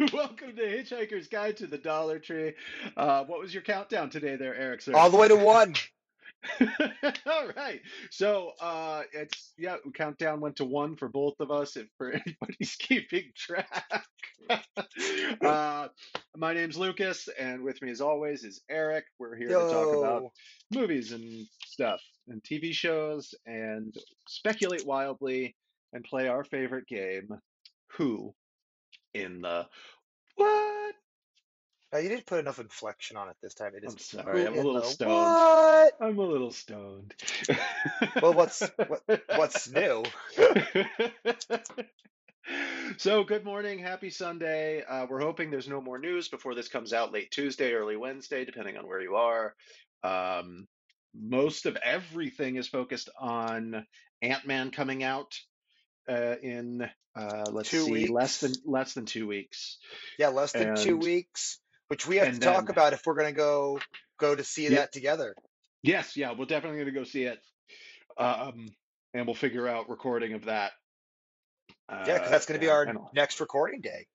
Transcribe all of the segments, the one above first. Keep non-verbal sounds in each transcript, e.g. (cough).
(laughs) Welcome to Hitchhiker's Guide to the Dollar Tree. Uh, what was your countdown today, there, Eric? Sir? All the way to one. (laughs) All right. So uh, it's yeah, countdown went to one for both of us. If for (laughs) anybody's keeping track. uh, my name's Lucas, and with me, as always, is Eric. We're here to talk about movies and stuff, and TV shows, and speculate wildly, and play our favorite game, Who in the What? Now, you didn't put enough inflection on it this time. It is I'm sorry, I'm a little the stoned. what? I'm a little stoned. Well, what's what? What's (laughs) new? so, good morning. Happy Sunday. Uh, we're hoping there's no more news before this comes out late Tuesday, early Wednesday, depending on where you are. Um, most of everything is focused on Ant-Man coming out uh, in uh, let's Two see, less than less than two weeks, Yeah, less than two weeks, which we have to and talk about if we're gonna go go to see yeah, that together. yes, yeah, we're definitely going to go see it, um, and we'll figure out recording of that. Yeah, because Uh, that's gonna be our next recording day.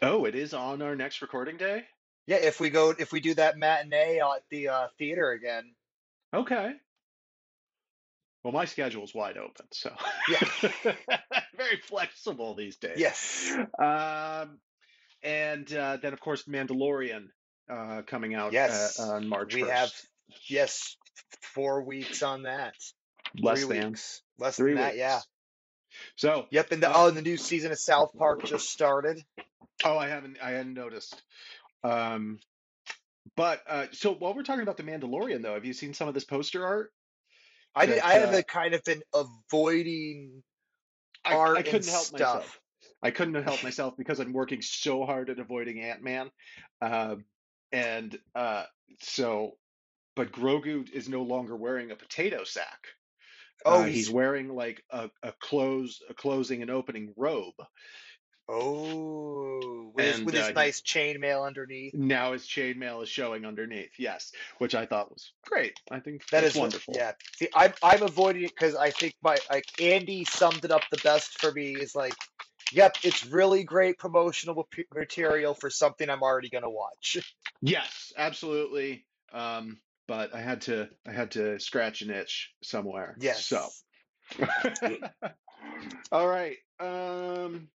oh, it is on our next recording day. Yeah, if we go if we do that matinee at the uh, theater again. Okay. Well, my schedule is wide open, so Yeah. (laughs) very flexible these days. Yes. Um, and uh, then, of course, Mandalorian uh, coming out uh, Yes. on March We have yes four weeks on that. Less Three than weeks. Less three than that, yeah. So, Yep, and the uh, oh, and the new season of South Park just started. oh, I haven't, I hadn't noticed. Um, but uh, so while we're talking about the Mandalorian, though, have you seen some of this poster art I did. I have uh, a kind of been avoiding I I art and couldn't help myself. stuff. I couldn't help myself because I'm working so hard at avoiding Ant-Man. Um, and uh, so, but Grogu is no longer wearing a potato sack. Oh, Uh, he's he's wearing like a, a close, a closing and opening robe. Oh with his And with uh, his he, nice chainmail underneath. now his chainmail is showing underneath. Yes, which I thought was great. I think that's wonderful. Yeah. See, I'm I'm avoiding it because I think my like Andy summed it up the best for me. Is like, yep, it's really great promotional material for something I'm already gonna watch. (laughs) Yes, absolutely. Um, but I had to, I had to scratch an itch somewhere. Yes. (laughs) So. All right. Um,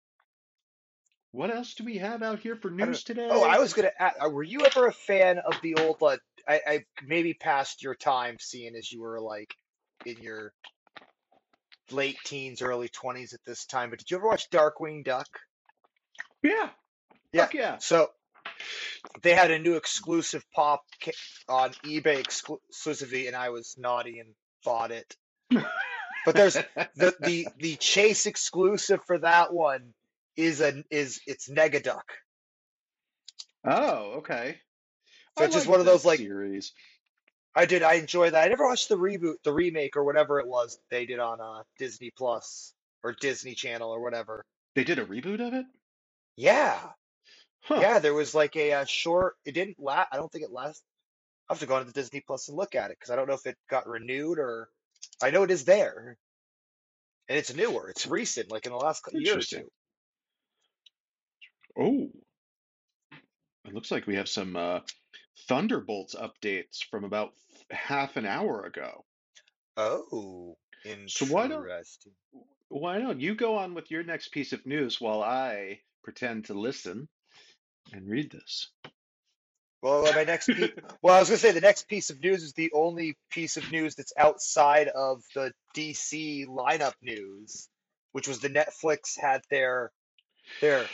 what else do we have out here for news news Oh, I was gonna. a- uh, Were you ever a fan of the old? Uh, I, I maybe past your time, seeing as you were like in your late teens, early twenties at this time. But did you ever watch Darkwing Duck? Yeah. Yeah. Fuck yeah. So they had a new exclusive pop on eBay exclusively, and I was naughty and bought it. But there's (laughs) the the the Chase exclusive for that one is a is it's Negaduck. Oh, okay. So I it's just one of those like series. I did I enjoy that. I never watched the reboot, the remake or whatever it was they did on uh Disney Plus or Disney Channel or whatever. They did a reboot of it? Yeah, Huh. yeah. There was like a, uh short. It didn't last. I don't think it last. I have to go the Disney Plus and look at it because I don't know if it got renewed or. I know it is there, and it's newer. It's recent, like in the last year or two. Oh, it looks like we have some uh, Thunderbolts updates from about half an hour ago. Oh, So why don't interesting. why don't you go on with your next piece of news while I pretend to listen and read this? Well, my next piece. (laughs) Well, I was gonna say the next piece of news is the only piece of news that's outside of the DC lineup news, which was the Netflix had their their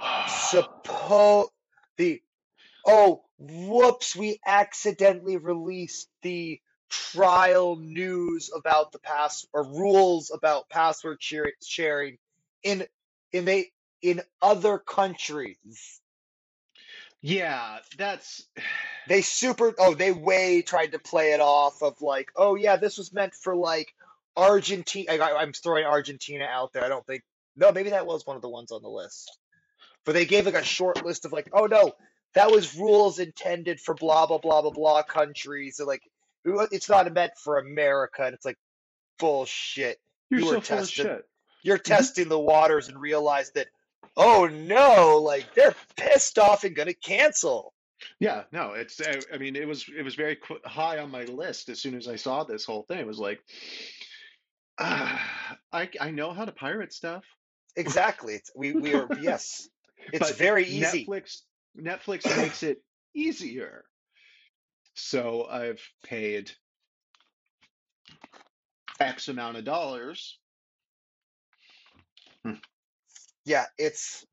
suppo the oh whoops we accidentally released the trial news about the pass or rules about password sharing in in they in other countries. Yeah, that's they super oh they way tried to play it off of like oh yeah this was meant for like Argentina I, I'm throwing Argentina out there I don't think no maybe that was one of the ones on the list but they gave like a short list of like oh no that was rules intended for blah blah blah blah blah countries so like it's not meant for America and it's like bullshit you're you were so testing you're Mhm. testing the waters and realize that oh no, like they're pissed off and gonna cancel. Yeah, no, it's. I, I mean, it was it was very qu high on my list as soon as I saw this whole thing. It was like, ah, (sighs) I I know how to pirate stuff, Exactly. It's, we we are yes. It's but very easy. Netflix Netflix makes it easier. So I've paid X amount of dollars. Hmm. Yeah, it's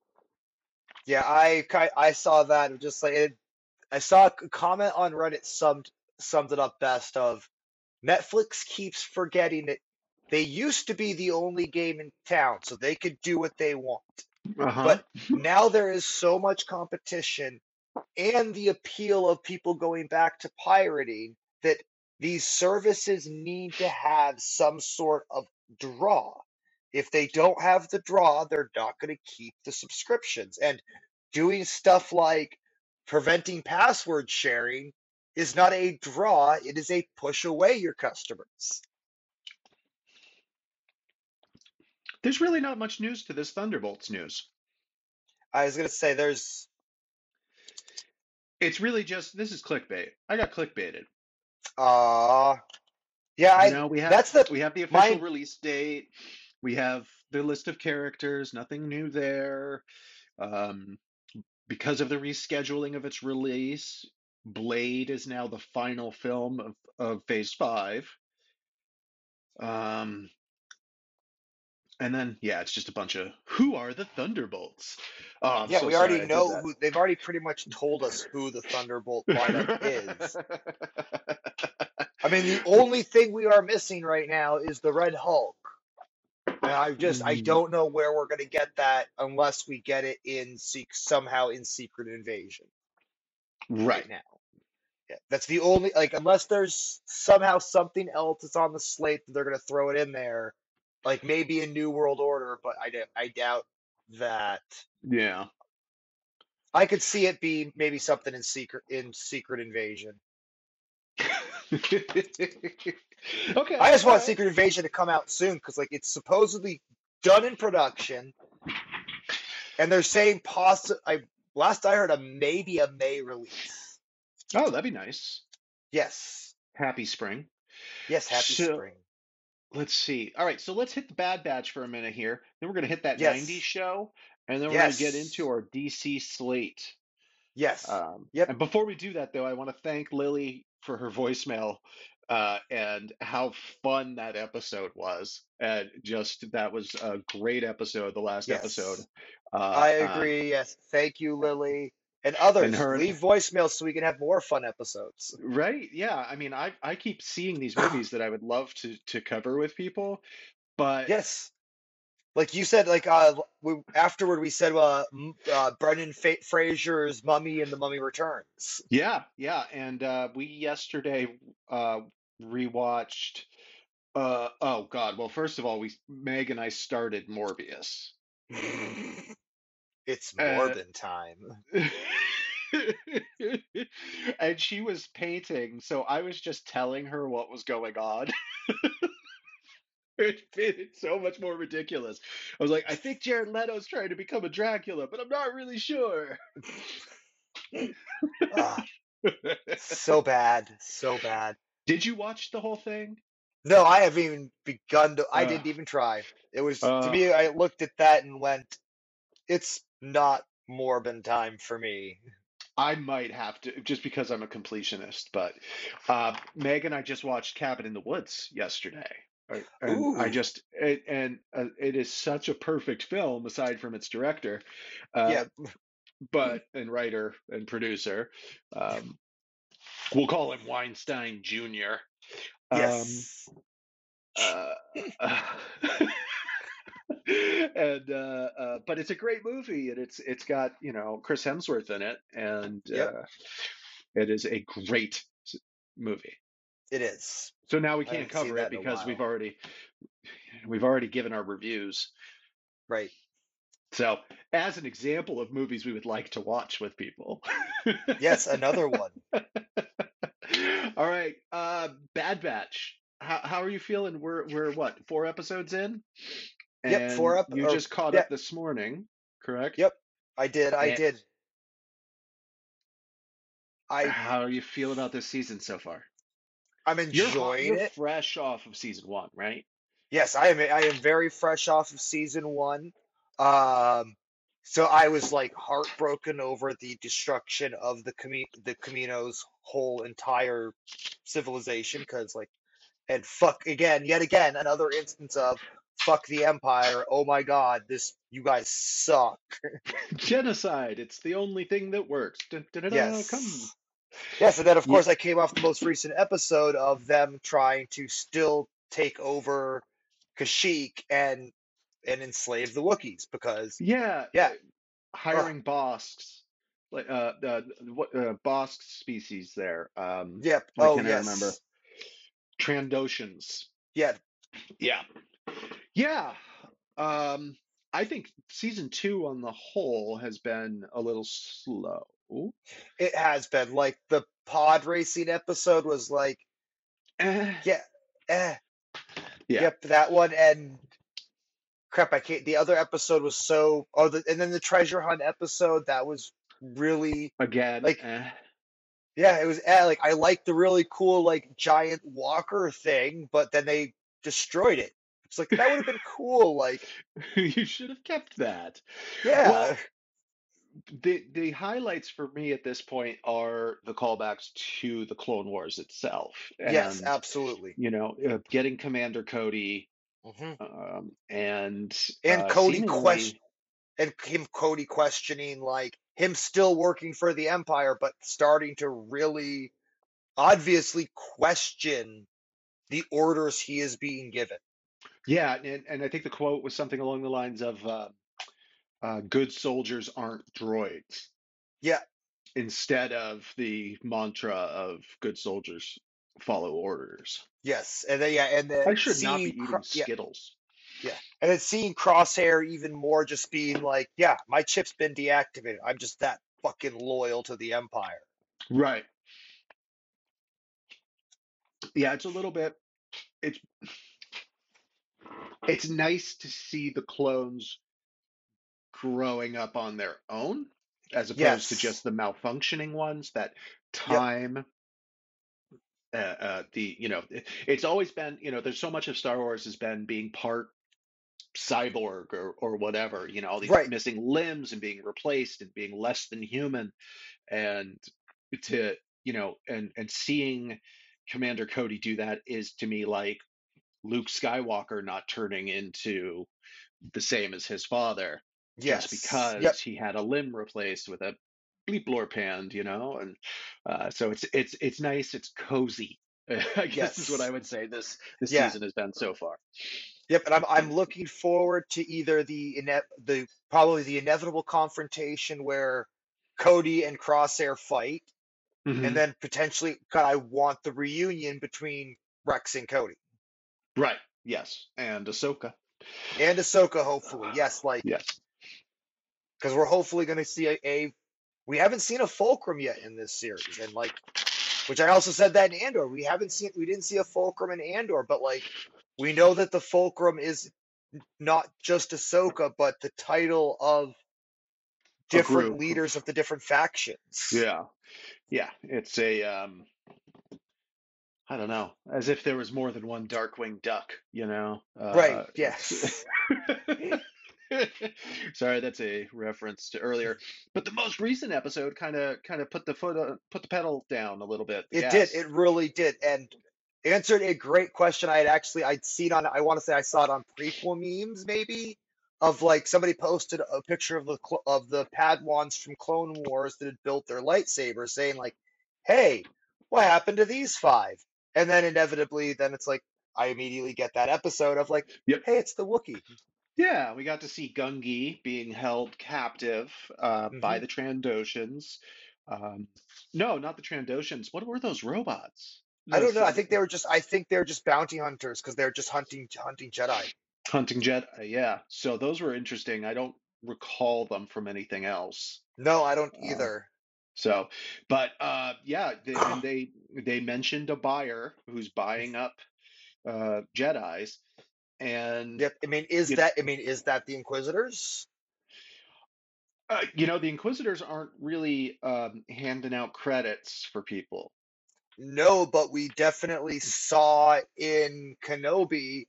yeah. I I saw that just like it. I saw a comment on Reddit summed summed it up best of Netflix keeps forgetting that they used to be the only game in town, so they could do what they want. Uh-huh. But now there is so much competition and the appeal of people going back to pirating that these services need to have some sort of draw. If they don't have the draw, they're not going to keep the subscriptions. And doing stuff like preventing password sharing is not a draw, it is a push away your customers. There's really not much news to this Thunderbolts news. I was going to say there's It's really just this is clickbait. I got clickbaited. uh yeah, You I know, we have that's the we have the official my release date. We have the list of characters. Nothing new there. Um, because of the rescheduling of its release, Blade is now the final film of, of Phase Five. Um, and then yeah, it's just a bunch of who are the Thunderbolts? Oh, yeah, so we already know who they've already pretty much told us who the Thunderbolt lineup is. I mean, the (laughs) only thing we are missing right now is the Red Hulk. And I just I Mm, don't know where we're gonna get that unless we get it in sec- somehow in Secret Invasion Right. right now. Yeah, that's the only like unless there's somehow something else that's on the slate that they're gonna throw it in there, like maybe a New World Order, but I doubt I doubt that. Yeah. I could see it be maybe something in secret in Secret Invasion. (laughs) Okay, I just want right. Secret Invasion to come out soon because like it's supposedly done in production, and they're saying possi I last I heard a maybe a May release. Oh, that'd be nice. Yes, Happy spring. yes, happy So spring. Let's see. All right, so let's hit the Bad Batch for a minute here. Then we're gonna hit that 90s show, and then we're gonna get into our DC slate. yes. Um, Yep. and before we do that, though, I want to thank Lily for her voicemail uh, and how fun that episode was. And just that was a great episode, the last episode. Uh, I uh, agree. Yes, thank you, Lily, and and others. her Leave voicemails so we can have more fun episodes. Right? Yeah. I mean, I I keep seeing these movies that I would love to to cover with people, but Yes, like you said, like uh, we afterward we said uh, uh Brendan Fa Fraser's Mummy and the Mummy Returns. yeah, yeah. And uh, we yesterday uh, rewatched. Uh, oh God. Well, first of all, we Meg and I started Morbius. (laughs) It's Uh, Morbin time. (laughs) and she was painting, so I was just telling her what was going on. (laughs) It made it so much more ridiculous. I was like, I think Jared Leto's trying to become a Dracula, but I'm not really sure. Ah, so (laughs) bad, so bad. Did you watch the whole thing? No, I haven't even begun to. I Uh, didn't even try. It was to uh, me. I looked at that and went, "It's not Morbin time for me." I might have to, just because I'm a completionist. But uh, Meg and I just watched Cabin in the Woods yesterday. I- And I just, it, and uh, it is such a perfect film, aside from its director, uh, yeah, but and writer and producer. Um, we'll call him Weinstein Jr. Um, yes, uh, (laughs) (laughs) and uh, uh, but it's a great movie, and it's it's got you know Chris Hemsworth in it, and yep, uh, it is a great movie. it is. So now we can't cover it that in a because we've already we've already given our reviews. Right. So as an example of movies we would like to watch with people. Yes, another one. (laughs) All right, uh, Bad Batch. How how are you feeling? We're we're what four episodes in, Yep, four up you or just caught yeah, up this morning, correct? Yep, I did. I And did. I how do you feel about this season so far? I'm You're enjoying you're it. fresh off of season one, right? Yes, I am. I am very fresh off of season one. Um, so I was like heartbroken over the destruction of the Cami the Kamino's whole entire civilization because like and fuck again, yet again, another instance of fuck the Empire. Oh my God, this you guys suck. (laughs) Genocide. It's the only thing that works. Dun, dun, dun, dun, come. Yes. Yes, and then of Yeah, course I came off the most recent episode of them trying to still take over Kashyyyk and and enslave the Wookiees because yeah. yeah, uh, hiring Bossks, like uh, uh, what uh, Bossk species there. Um, yep, why oh can't I remember? yes, Trandoshans. yeah, Yeah, yeah. Um, I think season two on the whole has been a little slow. it has been like the pod racing episode was like Eh, yeah, eh, yeah. yep, that one and crap, I can't. The other episode was so oh, the, and then the treasure hunt episode that was really Again, like eh. Yeah, it was eh, like I liked the really cool like giant walker thing, but then they destroyed it. It's like that would have been cool. Like, (laughs) You should have kept that. yeah, Well, the the highlights for me at this point are the callbacks to the Clone Wars itself, yes, absolutely. you know, uh, getting Commander Cody, hmm um, and And uh, Cody question and him Cody questioning like him still working for the Empire, but starting to really obviously question the orders he is being given. Yeah, and and I think the quote was something along the lines of, uh, uh, "Good soldiers aren't droids," Yeah, instead of the mantra of "Good soldiers follow orders." yes, and then yeah, and then I should not be eating Cro- yeah, Skittles. Yeah. And then seeing Crosshair even more just being like, yeah, my chip's been deactivated. I'm just that fucking loyal to the Empire. Right. Yeah, it's a little bit. It's it's nice to see the clones growing up on their own as opposed to just the malfunctioning ones that Yep. time uh, uh the you know it, it's always been you know there's so much of Star Wars has been being part cyborg or or whatever you know all these Right. missing limbs and being replaced and being less than human and to you know and and seeing Commander Cody do that is to me like Luke Skywalker not turning into the same as his father just Yes. Yep. because he had a limb replaced with a bleep lorp hand, you know, and uh, so it's it's it's nice, it's cozy. (laughs) I guess is what I would say this this Yeah. season has been so far. Yep. And I'm I'm looking forward to either the ine the probably the inevitable confrontation where Cody and Crosshair fight, hmm and then potentially God, I want the reunion between Rex and Cody. Right. Yes. And Ahsoka. And Ahsoka, hopefully. Yes, like Yes. because we're hopefully going to see a, a we haven't seen a fulcrum yet in this series and like which i also said that in andor we haven't seen we didn't see a fulcrum in andor but like we know that the fulcrum is not just ahsoka but the title of different leaders of the different factions Yeah. Yeah. It's a um I don't know, as if there was more than one Darkwing Duck, you know. right Uh, yes (laughs) Sorry, that's a reference to earlier. But the most recent episode kind of kind of put the foot on, put the pedal down a little bit, it did it really did and answered a great question i had actually i'd seen on i want to say i saw it on prequel memes maybe of like somebody posted a picture of the of the padawans from clone wars that had built their lightsabers saying like hey what happened to these five and then inevitably then it's like i immediately get that episode of like Yep. hey it's the Wookiee. Yeah, we got to see Gungi being held captive uh, by hmm the Trandoshans. Um, no, not the Trandoshans. What were those robots? i don't know i think they were just i think they're just bounty hunters because they're just hunting hunting jedi hunting uh, Yeah, so those were interesting. I don't recall them from anything else. no i don't Uh, either So, but uh, yeah, they, and they they mentioned a buyer who's buying up uh, Jedi's, and Yep. I mean, is you that? I mean, is that the Inquisitors? Uh, you know, the Inquisitors aren't really um, handing out credits for people. No, but we definitely saw in Kenobi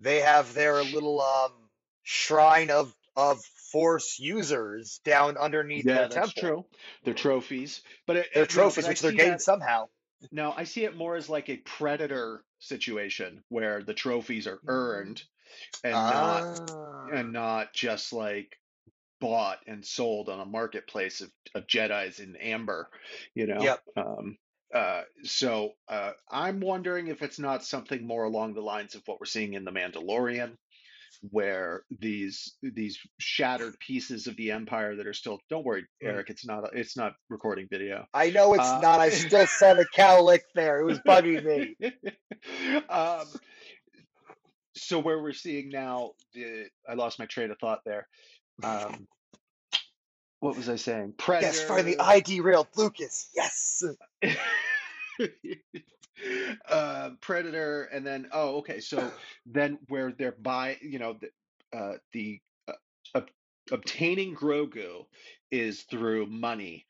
they have their little um shrine of of Force users down underneath Yeah, that's temple. true. They're trophies, but it, Their it- you know, but trophies, I which they're getting that. somehow. No, I see it more as like a predator situation where the trophies are earned and not Ah. and not just like bought and sold on a marketplace of, of Jedi's in amber, you know. Yep. Um, uh, so uh, I'm wondering if it's not something more along the lines of what we're seeing in The Mandalorian, where these these shattered pieces of the Empire that are still. Don't worry, Mm. Eric. It's not. It's not recording video. I know it's Uh, not. I still saw the cowlick there. It was bugging me. (laughs) um, so where we're seeing now, the, I lost my train of thought there. Um, what was I saying? Predator. Yes, finally, I derailed Lucas. Yes. (laughs) uh, Predator, and then oh, okay. So then where they're by, you know, the uh, the uh, ob- obtaining Grogu is through money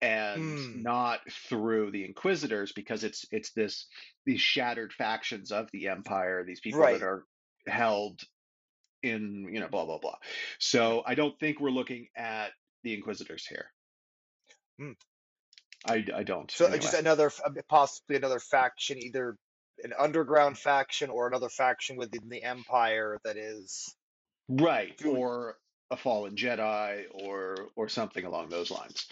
and Hmm. not through the Inquisitors because it's it's this these shattered factions of the Empire, these people Right. that are held in you know blah blah blah. So I don't think we're looking at the Inquisitors here. Hmm. I, I don't. So uh, anyway. just another, possibly another faction, either an underground faction or another faction within the Empire that is. Right, Doing- or a fallen Jedi, or or something along those lines,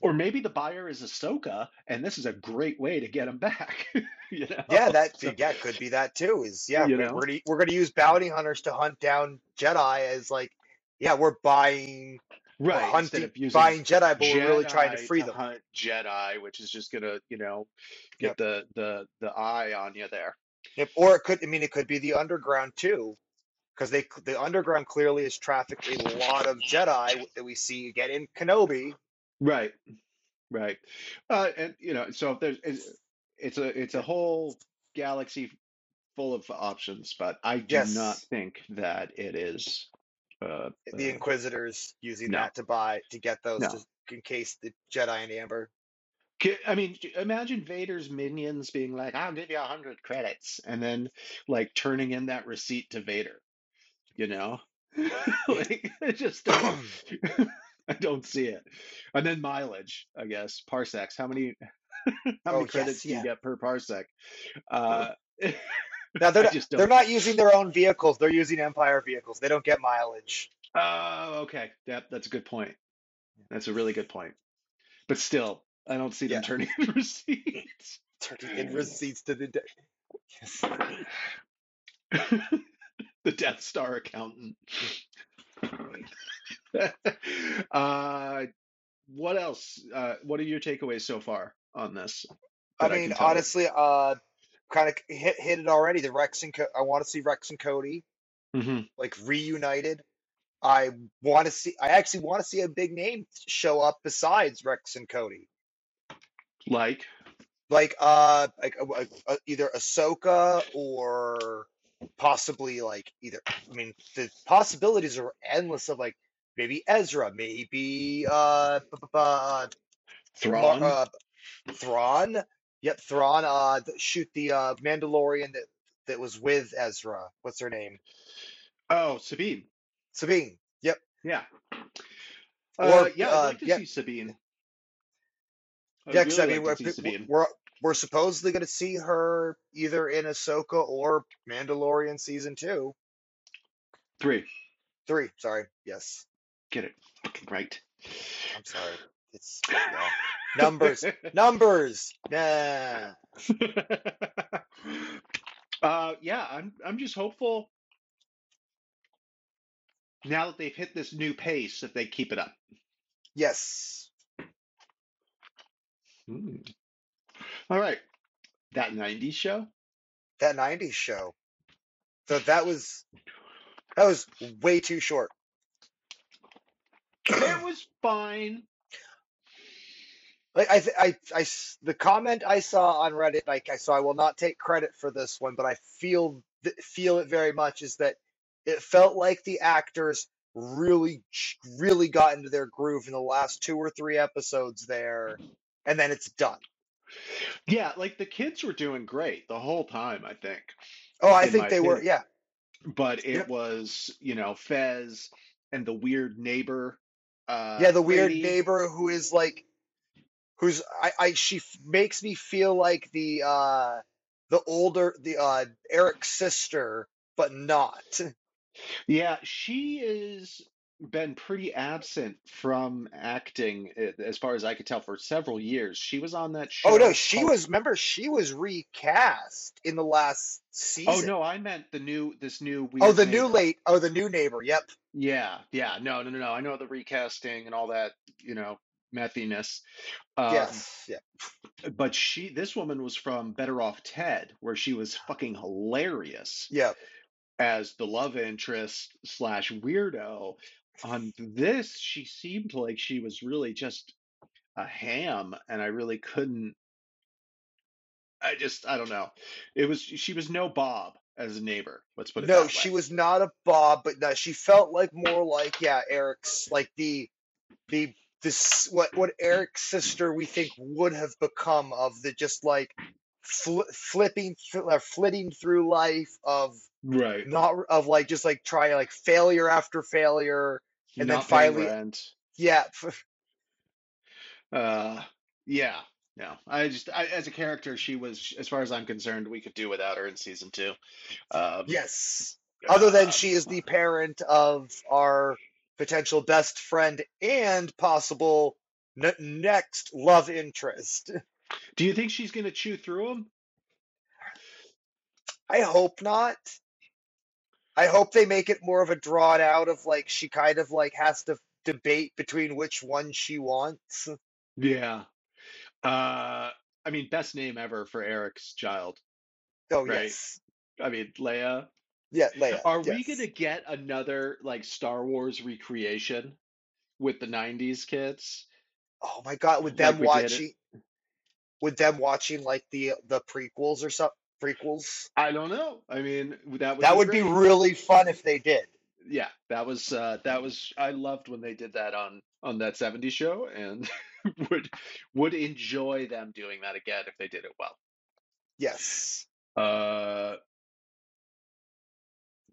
or maybe the buyer is Ahsoka, and this is a great way to get him back. (laughs) you know? Yeah, that So- yeah could be that too. Is yeah, You we- know? we're gonna we're gonna use bounty hunters to hunt down Jedi as like yeah we're buying right. Hunting buying Jedi, but we're really trying to Jedi free them. hunt Jedi, which is just gonna you know get Yep. the the the eye on you there. Yep. Or it could I mean it could be the underground too, because they the underground clearly is trafficked a lot of Jedi that we see again in Kenobi. Right, right, uh, and you know, so if there's it's, it's a it's a whole galaxy full of options, but I do not think that it is. Uh, The uh, Inquisitors using no. that to buy to get those No. to encase the Jedi and amber. I mean, imagine Vader's minions being like, "I'll give you a hundred credits," and then like turning in that receipt to Vader. You know, (laughs) like I just (clears throat) don't. (laughs) I don't see it. And then mileage, I guess, parsecs. How many? (laughs) How Oh, many credits yes, do you get per parsec? Uh, Now they're not, they're don't. using their own vehicles. They're using Empire vehicles. They don't get mileage. Oh, okay. That that's a good point. That's a really good point. But still, I don't see them Yeah. turning in (laughs) receipts. Turning in receipts to the. De- yes. (laughs) the Death Star accountant. (laughs) uh, what else? Uh, what are your takeaways so far on this? I mean, you? honestly, uh, kind of hit hit it already. The Rex and Co- I want to see Rex and Cody Mhm. like reunited. I want to see. I actually want to see a big name show up besides Rex and Cody, Like, like uh, like uh, uh, either Ahsoka or possibly like either. I mean, the possibilities are endless of like maybe Ezra, maybe uh, uh, Thrawn. Uh, Thrawn. Yep, Thrawn. Uh, shoot the uh Mandalorian that that was with Ezra. What's her name? oh, Sabine. Sabine. Yep. Yeah. Or, Uh, yeah, I'd uh, like to yeah. see Sabine. I'd Yeah, 'cause I mean, like we're, we're we're supposedly going to see her either in Ahsoka or Mandalorian season two, Three. three. Sorry. Yes. Get it fucking right. I'm sorry. It's yeah. (laughs) numbers. (laughs) Numbers. Nah. (laughs) uh, yeah, I'm I'm just hopeful now that they've hit this new pace that they keep it up. Yes. Hmm. All right, that '90s show. That '90s show. So that was that was way too short. It was fine. Like I, th- I, I the comment I saw on Reddit, like I so I will not take credit for this one, but I feel th- feel it very much is that it felt like the actors really really got into their groove in the last two or three episodes there, and then it's done. Yeah, like the kids were doing great the whole time, I think, Oh, I think they were. Yeah. But it Yep. was, you know, Fez and the weird neighbor, uh, Yeah, the weird Brady. neighbor who is like, who's I, I she f- makes me feel like the uh the older the uh Eric's sister, but not. Yeah, she is been pretty absent from acting, eh, as far as I could tell, for several years. She was on that Oh no, she called. was. Remember, she was recast in the last season. Oh season. no, I meant the new, this new Oh, weird the new neighbor. late. Oh, the new neighbor. Yep. Yeah, yeah, no, no, no, no. I know the recasting and all that, you know, methiness. Um, Yes. Yeah. but she, this woman was from Better Off Ted, where she was fucking hilarious Yeah. as the love interest slash weirdo. On this, she seemed like she was really just a ham, and I really couldn't. I just, I don't know. It was, she was no Bob as a neighbor. Let's put it No, she was not a Bob, but no, she felt like more like yeah, Eric's like the the this what what Eric's sister we think would have become of the just like fl flipping th uh, flitting through life of Right. not of like just like trying like failure after failure and then Not paying finally rent. yeah (laughs) Uh, yeah, no. I just, I, as a character, she was, as far as I'm concerned, we could do without her in season two. Um, yes other than she is the parent of our potential best friend and possible n next love interest (laughs) do you think she's gonna chew through them? I hope not I hope they make it more of a drawn out of like she kind of like has to debate between which one she wants. Yeah. Uh, I mean, best name ever for Eric's child, Oh right? yes. I mean, Leia. Yeah, Leia. Are we gonna get another like Star Wars recreation with the '90s kids, Oh my God, with them it? watching with them watching like the the prequels or something prequels. I don't know. I mean, that would That be would be really fun if they did. Yeah, that was uh that was I loved when they did that on on that 70s show and (laughs) would would enjoy them doing that again if they did it well. Yes. Uh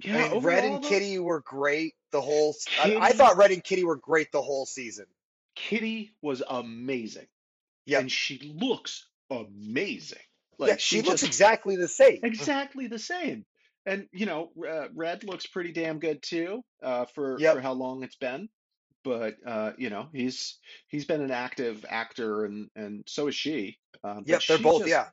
I yeah, mean, Red and though, Kitty were great the whole I Kitty thought Red and Kitty were great the whole season. Kitty was amazing Yeah, and she looks amazing. Yeah, Like she she looks just exactly the same. (laughs) exactly the same. And you know, uh, Red looks pretty damn good too, uh for Yep. for how long it's been. But uh, you know, he's he's been an active actor and and so is she. Um, but Yep, they're both, just yeah.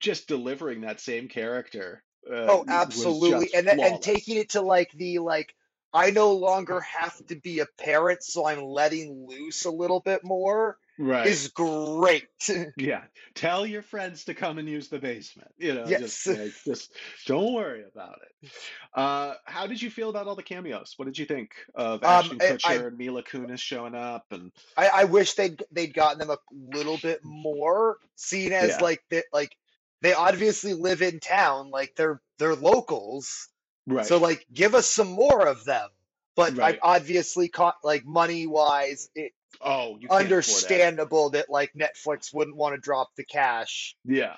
just delivering that same character uh, Oh, absolutely. And then- and taking it to like the like I no longer have to be a parent, so I'm letting loose a little bit more Right. is great. (laughs) Yeah. Tell your friends to come and use the basement. You know, just Yes. like just don't worry about it. Uh, how did you feel about all the cameos? What did you think of Um, Ashton I, I Kutcher and Mila Kunis showing up and I I wish they'd they'd gotten them a little bit more, seen as yeah, like that like they obviously live in town, like they're they're locals. right, So like give us some more of them. But I obviously caught like money wise, it Oh, you can't that. understandable that like Netflix wouldn't want to drop the cash Yeah.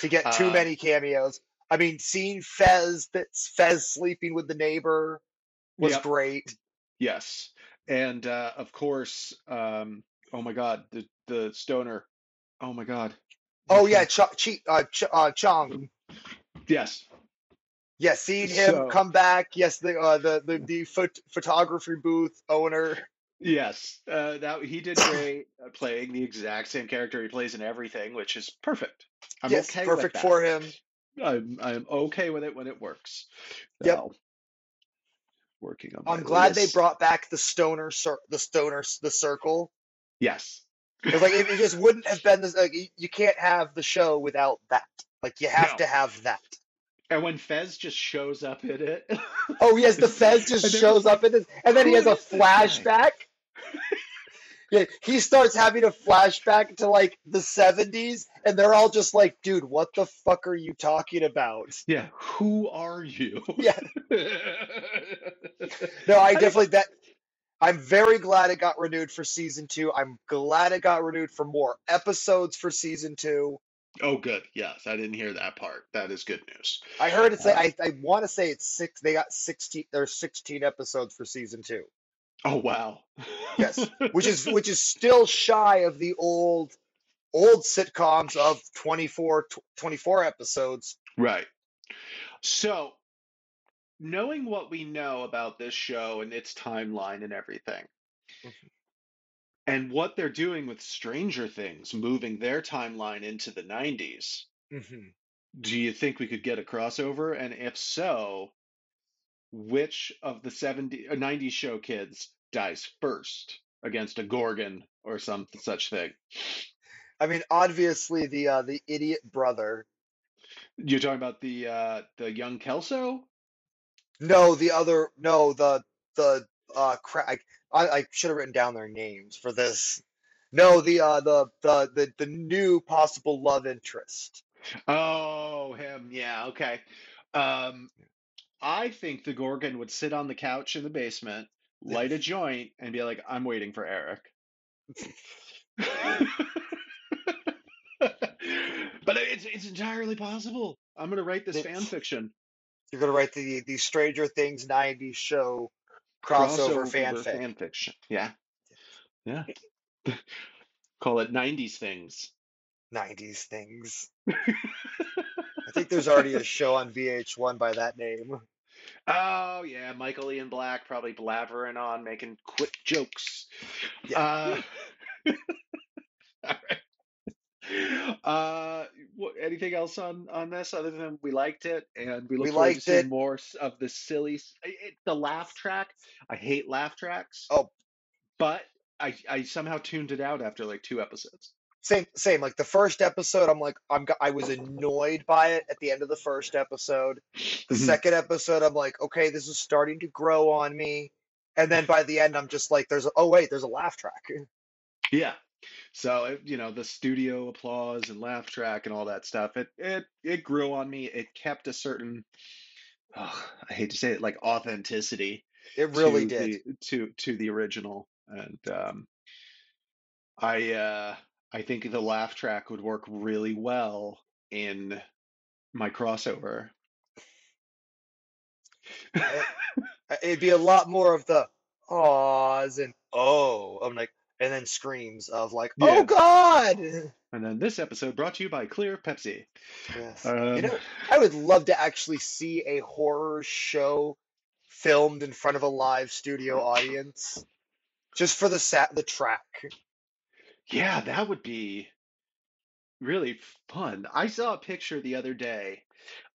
to get too Uh, many cameos. I mean, seeing Fez that's Fez sleeping with the neighbor was yep. great. Yes. And uh, of course, um, oh my God, the the stoner. Oh my God. Oh yeah, one? Ch- uh, Ch- uh, Chong. Yes. Yeah, seeing him So come back. Yes, the uh, the the, the phot- photography booth owner. yes, uh, that he did (coughs) great uh, playing the exact same character he plays in everything, which is perfect. I'm Yes, okay with perfect for him. I'm I'm okay with it when it works. Yep. Now, working on I'm glad they brought back the stoner cir- the stoner the circle Yes. Because like it, it just wouldn't have been this. Like, you, you can't have the show without that. Like you have No. to have that. And when Fez just shows up in it, Oh yes, the (laughs) Fez just shows up in this, and then he has a is this guy?" flashback. Yeah, he starts having a flashback to like the 70s, and they're all just like, dude, what the fuck are you talking about? Yeah, who are you? Yeah. (laughs) No, I definitely that. I'm very glad it got renewed for season two. I'm glad it got renewed for more episodes for season two. oh, good. Yes, I didn't hear that part. That is good news. I heard it's like Uh, I, I want to say it's six. They got sixteen. There's 16 episodes for season two. oh, wow. Yes, which is (laughs) which is still shy of the old old sitcoms of 24 tw- 24 episodes. Right. So, knowing what we know about this show and its timeline and everything, and what they're doing with Stranger Things, moving their timeline into the 90s, hmm do you think we could get a crossover? And if so, which of the 70 90s show kids dies first against a Gorgon or some such thing? I mean, obviously the uh, the idiot brother. You're talking about the uh the young Kelso? No, the other. No, the the uh cra- I I, should have written down their names for this. No, the uh the the the, the new possible love interest. Oh, him. Yeah, okay. Um, I think the Gorgon would sit on the couch in the basement, light a (laughs) joint, and be like, I'm waiting for Eric. (laughs) (laughs) But it's it's entirely possible. I'm gonna write this fan fiction. You're gonna write the the Stranger Things '90s show crossover fanfic. fan fiction. Yeah. Yeah. (laughs) Call it 90s things. 90s things. (laughs) I think there's already a show on VH1 by that name. Oh yeah, Michael Ian Black probably blabbering on, making quick jokes. Yeah. Uh, (laughs) all right. Uh, what, anything else on on this other than we liked it and we look We forward to seeing it. more of the silly, it, the laugh track. I hate laugh tracks, Oh, but I I somehow tuned it out after like two episodes. same same. Like the first episode, I'm like I'm I was annoyed by it at the end of the first episode. The Mhm. second episode, I'm like, okay, this is starting to grow on me. And then by the end, I'm just like, there's a, oh wait, there's a laugh track. (laughs) Yeah. So it, you know the studio applause and laugh track and all that stuff. It it it grew on me. It kept a certain, oh, I hate to say it, like authenticity It really to did. the to to the original. And um, I uh, I think the laugh track would work really well in my crossover. It, (laughs) it'd be a lot more of the awes and oh, I'm like, and then screams of like, Yeah. oh God. And then this episode brought to you by Clear Pepsi. Yes. Um, You know, I would love to actually see a horror show filmed in front of a live studio audience, just for the sat the track. Yeah, that would be really fun. I saw a picture the other day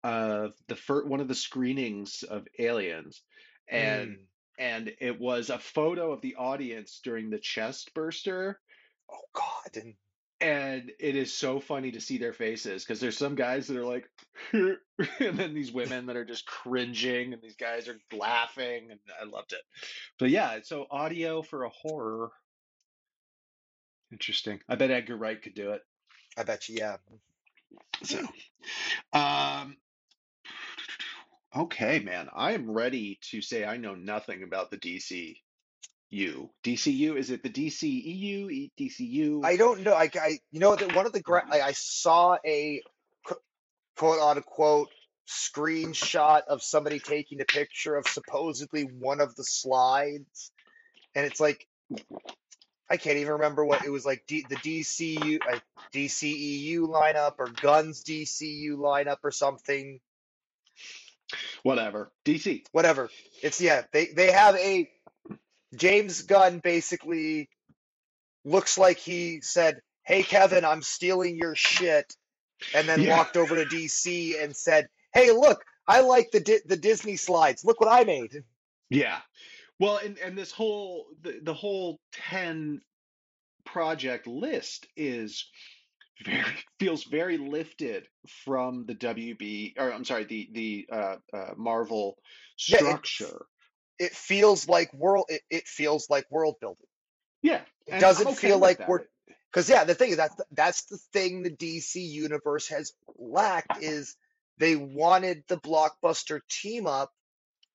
of the fir- one of the screenings of Aliens, and Mm. And it was a photo of the audience during the chest burster, Oh God. And and it is so funny to see their faces because there's some guys that are like, (laughs) and then these (laughs) women that are just cringing, and these guys are laughing, and I loved it. But yeah, so audio for a horror. Interesting. I bet Edgar Wright could do it. I bet you, yeah. So, um, okay, man, I am ready to say I know nothing about the DCU. DCU, is it the DCEU, DCU? I don't know. I, I you know that one of the gra- I, I saw a qu- quote unquote screenshot of somebody taking a picture of supposedly one of the slides, and it's like I can't even remember what it was like. D, the DCU, uh, DCEU lineup or Gunn's DCU lineup or something. Whatever. DC. Whatever. It's yeah. They they have a James Gunn basically looks like he said, "Hey Kevin, I'm stealing your shit," and then Yeah. walked over to DC and said, "Hey, look, I like the Di- the Disney slides. Look what I made." Yeah. Well, and and this whole the, the whole 10 project list is very (laughs) feels very lifted from the WB or I'm sorry, the the uh, uh, Marvel Yeah, it- structure. It feels like world. It, it feels like world building. Yeah. It doesn't okay feel like that. we're Because yeah, the thing is that's that's the thing the DC universe has lacked is they wanted the blockbuster team up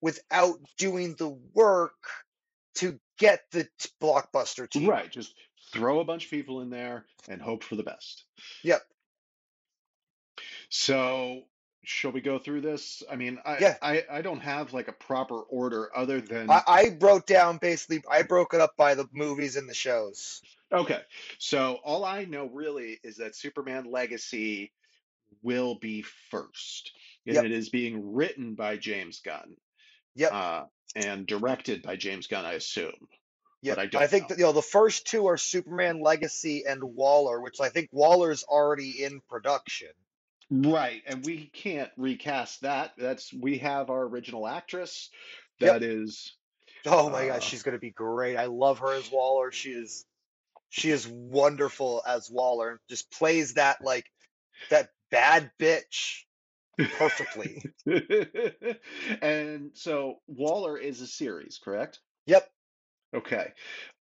without doing the work to get the t- blockbuster team. Right. Just throw a bunch of people in there and hope for the best. Yep. So, shall we go through this? I mean, I Yeah. I, I don't have like a proper order other than I, I wrote down basically I broke it up by the movies and the shows. okay. So all I know really is that Superman Legacy will be first, and Yep. it is being written by James Gunn, Yep. uh, and directed by James Gunn, I assume. Yep. I I, don't I think that you know the first two are Superman Legacy and Waller, which I think Waller's already in production. Right, and we can't recast that. That's we have our original actress. Yep. That is, Oh my uh, gosh, she's gonna be great. I love her as Waller. She is she is wonderful as Waller. Just plays that like that bad bitch perfectly. (laughs) and so Waller is a series, correct? Yep. Okay.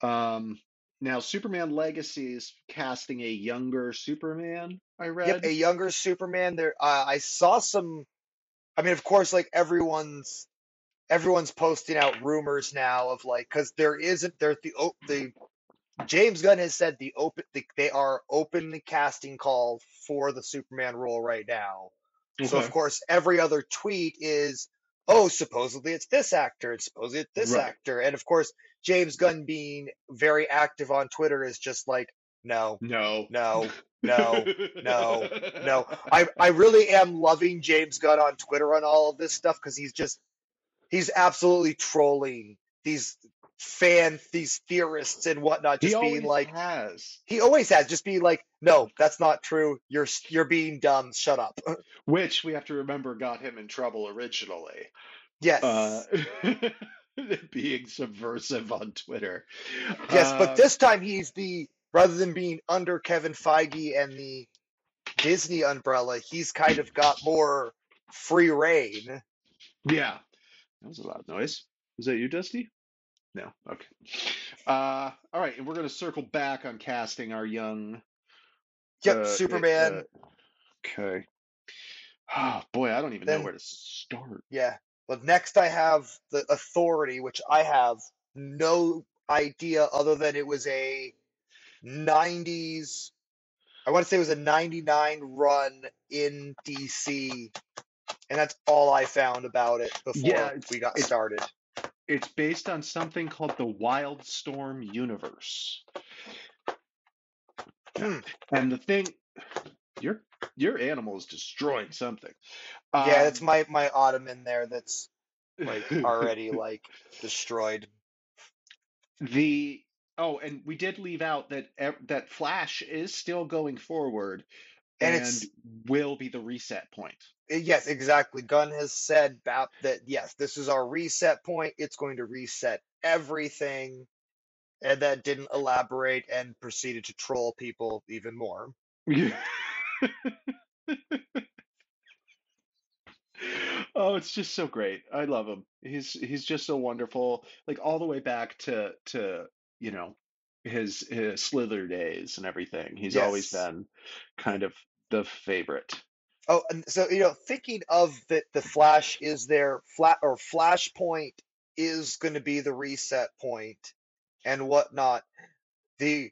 Um, now Superman Legacy is casting a younger Superman, I Yep, read. a younger Superman. There, uh, I saw some. I mean, of course, like everyone's everyone's posting out rumors now of like because there isn't there's the the James Gunn has said the open the, they are openly casting call for the Superman role right now. So of course every other tweet is oh supposedly it's this actor and supposedly it's this Right. actor and of course James Gunn being very active on Twitter is just like no No. no (laughs) no no no I I really am loving James Gunn on Twitter on all of this stuff because he's just he's absolutely trolling these fan these theorists and whatnot just always being like has. he always has just being like no that's not true you're you're being dumb shut up (laughs) Which we have to remember got him in trouble originally. yes Uh, (laughs) being subversive on Twitter. yes but Uh, this time he's the rather than being under Kevin Feige and the Disney umbrella he's kind of got more free reign yeah. That was a loud noise. Was that you, Dusty? No. Okay. Uh, all right, and we're going to circle back on casting our young. yep uh, Superman uh, okay. Oh boy, I don't even know where to start. Yeah. But next I have the authority, which I have no idea other than it was a 90s, I want to say it was a 99 run in DC. And that's all I found about it before Yeah, we got started. It's based on something called the Wildstorm universe. (clears throat) And the thing, your your animal is destroying something. yeah, it's Um, my, my ottoman there that's like (laughs) already like destroyed. the oh, and we did leave out that that Flash is still going forward And and, it's- will be the reset point. Uh, Yes, exactly. Gunn has said about that. Yes, this is our reset point. It's going to reset everything, and that didn't elaborate and proceeded to troll people even more. (laughs) Oh, it's just so great. I love him. He's he's just so wonderful. Like all the way back to to, you know, his his Slither days and everything. He's always been kind of the favorite. Oh, and so you know, thinking of that, the Flash is their flat or Flashpoint is going to be the reset point and whatnot. The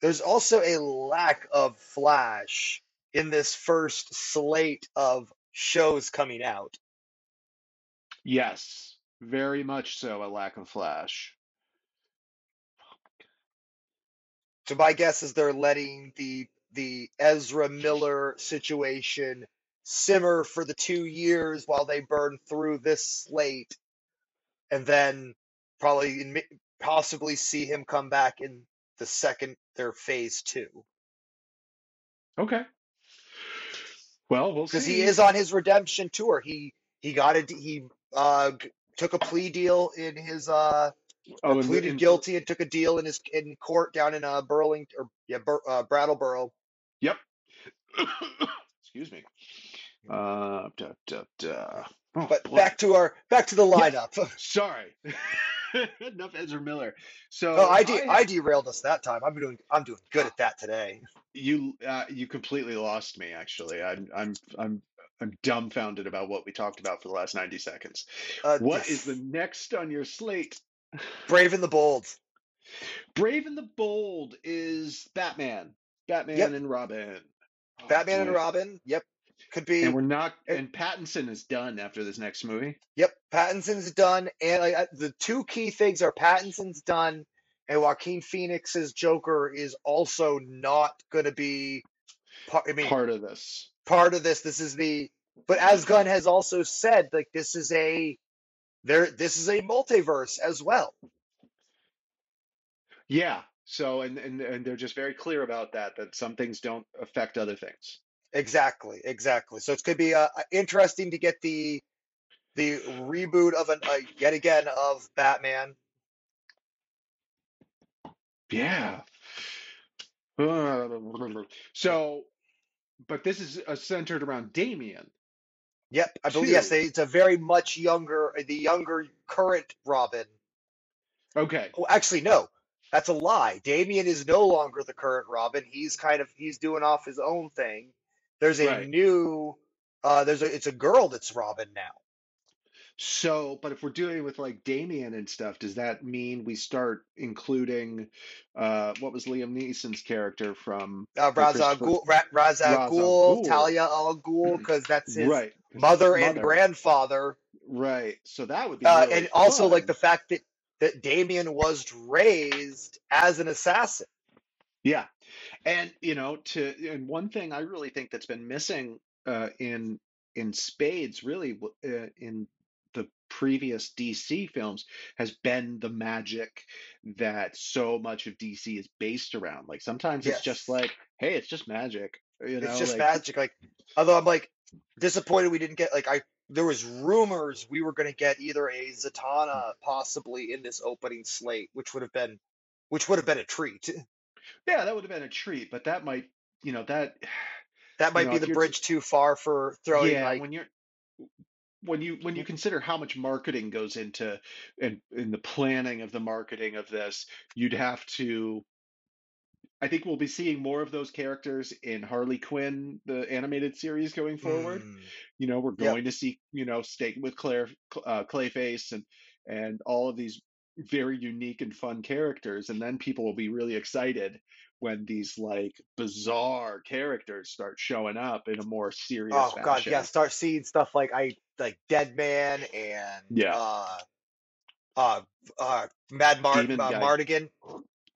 there's also a lack of Flash in this first slate of shows coming out. Yes, very much so a lack of Flash. So my guess is they're letting the the Ezra Miller situation simmer for the two years while they burn through this slate, and then probably in, possibly see him come back in the second their phase two Okay. Well, we'll because he is on his redemption tour. He he got a he uh took a plea deal in his uh Oh, pleaded guilty and took a deal in his in court down in uh Burlington or yeah Bur, uh, Brattleboro. Yep. (coughs) Excuse me. Uh, da, da, da. Oh, But boy. back to our back to the lineup. (laughs) Sorry. (laughs) enough Ezra Miller. Oh, So I de I I derailed us that time. I'm doing I'm doing good at that today. you uh, you completely lost me. Actually, I'm I'm I'm I'm dumbfounded about what we talked about for the last 90 seconds. Uh, What is the (laughs) next on your slate? Brave and the Bold. Brave and the Bold is Batman. Batman Yep, and Robin. Oh Batman and. Robin. Yep, could be. And we're not and Pattinson is done after this next movie. Yep, Pattinson's done, and like, the two key things are Pattinson's done, and Joaquin Phoenix's Joker is also not going to be. Part, I mean, Part of this. part of this. This is the. But as Gunn has also said, like this is a there. This is a multiverse as well. Yeah. So and, and and they're just very clear about that, that some things don't affect other things. Exactly, exactly. So it's going to be uh, interesting to get the the reboot of an uh, yet again of Batman. Yeah. (sighs) So, but this is uh, centered around Damian Yep, I believe yes, too. they, it's a very much younger, the younger current Robin. Okay. Oh, actually, no, that's a lie. Damian is no longer the current Robin. He's kind of he's doing off his own thing. There's a Right. new, uh, there's a it's a girl that's Robin now. So, but if we're doing with like Damian and stuff, does that mean we start including uh what was Liam Neeson's character from Uh, Ra's al Ghul, Ra, Ra's al Ghul? Talia al Ghul, because that's his Right. his mother and grandfather. Right. So that would be Uh, really and also like the fact that that Damian was raised as an assassin. Yeah. And you know, to and one thing I really think that's been missing uh in in spades really uh, in the previous DC films has been the magic that so much of DC is based around. Like sometimes it's just like, hey, it's just magic, you It's just like magic. Like, although I'm like disappointed we didn't get like I there was rumors we were gonna get either a Zatanna possibly in this opening slate, which would have been which would have been a treat. (laughs) yeah, that would have been a treat, but that might, you know, that (sighs) That you might know, be the bridge too far for throwing yeah, like when you're when you when you consider how much marketing goes into and in, in the planning of the marketing of this, you'd have to I think we'll be seeing more of those characters in Harley Quinn, the animated series going forward. mm, You know, we're yep. going to see, you know, Steak with Claire, uh, Clayface and and all of these very unique and fun characters, and then people will be really excited when these like bizarre characters start showing up in a more serious Oh God, yeah, start seeing stuff like I like Dead Man and Yeah, uh uh uh Mad Mart uh. Mardigan.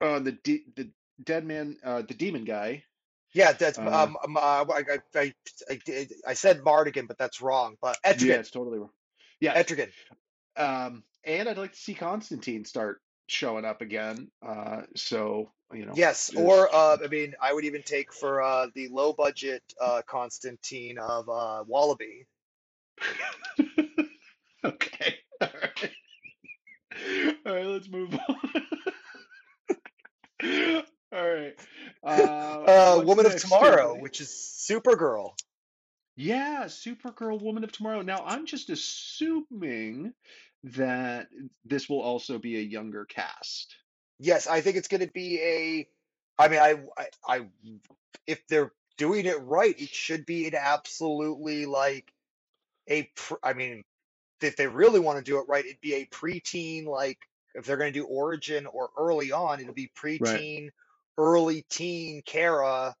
Uh, the de- the dead man, uh, the demon guy. Yeah, that's Uh, um, um uh, I, I I I said Mardigan, but that's wrong. But yeah, it's totally wrong. Yeah, Etrigan. um, and I'd like to see Constantine start showing up again. Uh, so you know, Yes, or uh, I mean, I would even take for uh the low budget uh Constantine of uh Wallaby. (laughs) okay. All right. (laughs) All right, let's move on. (laughs) All right. (laughs) Uh, Uh, Woman of Tomorrow, which is Supergirl. Yeah, Supergirl, Woman of Tomorrow. Now, I'm just assuming that this will also be a younger cast. Yes, I think it's going to be a. I mean, I, I, I, if they're doing it right, it should be an absolutely like a. I mean, if they really want to do it right, it'd be a preteen like. If they're going to do origin or early on, it'll be Right. Early teen Kara,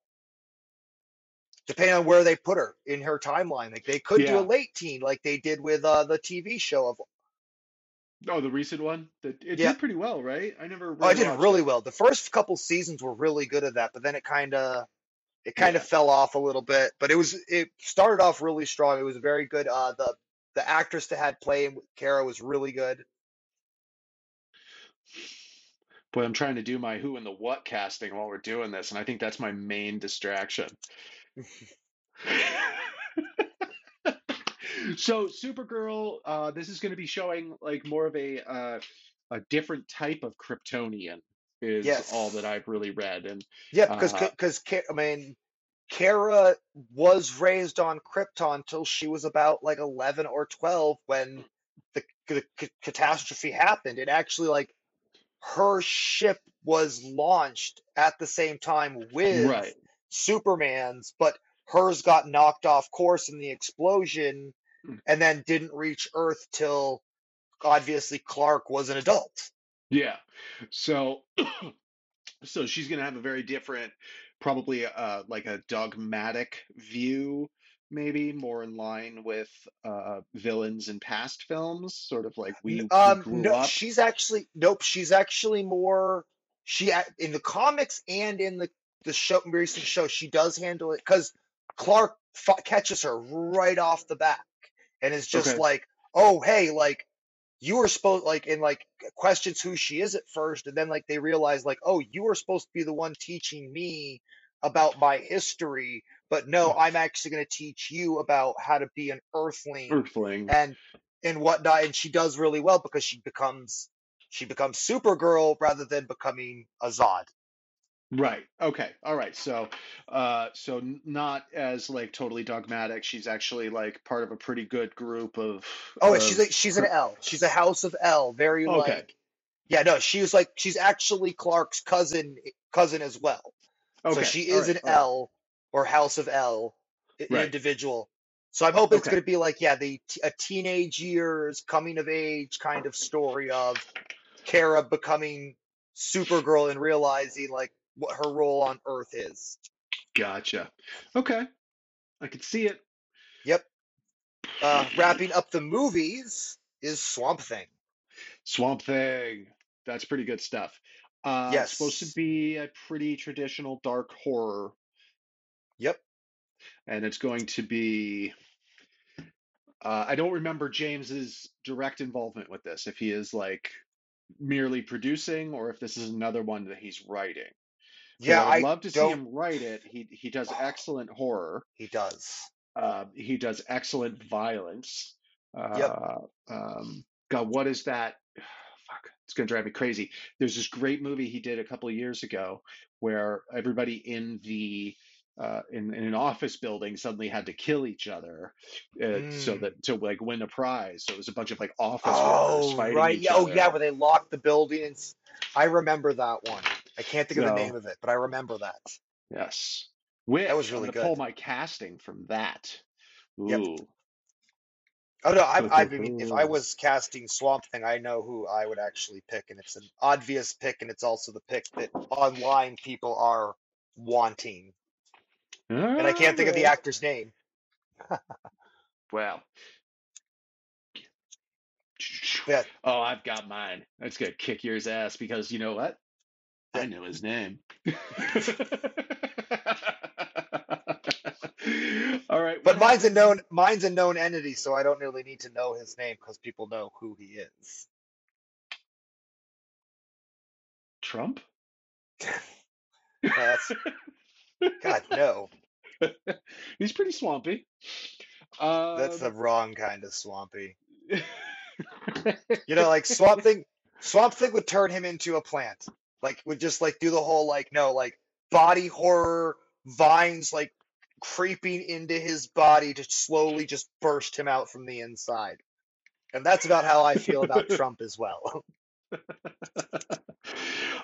depending on where they put her in her timeline. Like they could do a late teen, like they did with uh, the TV show of. Oh, the recent one? That it Yeah, did pretty well, right? I never oh, it did really it. well. The first couple seasons were really good at that, but then it kind of it kind of Yeah. fell off a little bit. But it was it started off really strong. It was very good. Uh, the the actress that had playing Kara was really good. Boy, I'm trying to do my who and the what casting while we're doing this, and I think that's my main distraction. (laughs) So, Supergirl, uh, this is going to be showing like more of a uh, a different type of Kryptonian, is all that I've really read, and Yeah, because uh, because I mean, Kara was raised on Krypton till she was about like 11 or 12 when the the c- catastrophe happened, it actually like her ship was launched at the same time with Right. Superman's, but hers got knocked off course in the explosion Mm. and then didn't reach Earth till obviously Clark was an adult. Yeah. So (clears throat) so she's going to have a very different probably uh like a dogmatic view maybe more in line with uh villains in past films sort of like we, we Um, grew no, up she's actually nope. She's actually more she in the comics and in the the show recent show. She does handle it because Clark f catches her right off the back and is just okay like, "Oh, hey, like you were supposed like and like questions who she is at first, and then like they realize like, oh, you were supposed to be the one teaching me about my history, but no, I'm actually going to teach you about how to be an Earthling earthling. and and whatnot and she does really well because she becomes she becomes supergirl rather than becoming a zod. Right. Okay. All right. So uh so not as like totally dogmatic. She's actually like part of a pretty good group of oh and she's a, she's an El. She's a house of El. Very okay. like yeah no she's like she's actually clark's cousin cousin as well so she is right. an right. El or house of El right. individual. So i'm hoping it's going to be like yeah the a teenage years coming of age kind of story of kara becoming supergirl and realizing like what her role on earth is. Gotcha. Okay. I could see it. Yep. Uh, wrapping up the movies is Swamp Thing. Swamp Thing. That's pretty good stuff. Uh, it's supposed to be a pretty traditional dark horror, Yep. and it's going to be. Uh, I don't remember James's direct involvement with this, if he is like merely producing or if this is another one that he's writing. Yeah, I would love to see don't. him write it. He he does excellent horror. He does. Uh, he does excellent violence. Yep. Uh, um, God, what is that? It's gonna drive me crazy. There's this great movie he did a couple of years ago where everybody in the uh, in, in an office building suddenly had to kill each other uh, so Mm. that to like win a prize. So it was a bunch of like office workers Oh, fighting right. each Yeah. Oh, yeah. Where they locked the building. I remember that one. I can't think of the name of it, but I remember that. yes, That was which I'm really gonna pull my casting from that. Yep. Ooh. Oh no, I, Ho, I mean, if I was casting Swamp Thing, I know who I would actually pick, and it's an obvious pick, and it's also the pick that online people are wanting. And I can't think of the actor's name. (laughs) Well, Yeah, oh, I've got mine. That's gonna kick your's ass because you know what? I know his name. (laughs) (laughs) All right, But mine's a known mine's a known entity, so I don't really need to know his name because people know who he is. Trump? (laughs) That's God, no. (laughs) He's pretty swampy. That's Um, the wrong kind of swampy. You know, like Swamp Thing Swamp Thing would turn him into a plant. Like would just like do the whole like no, like body horror vines like creeping into his body to slowly just burst him out from the inside. And that's about how I feel about (laughs) Trump as well. (laughs)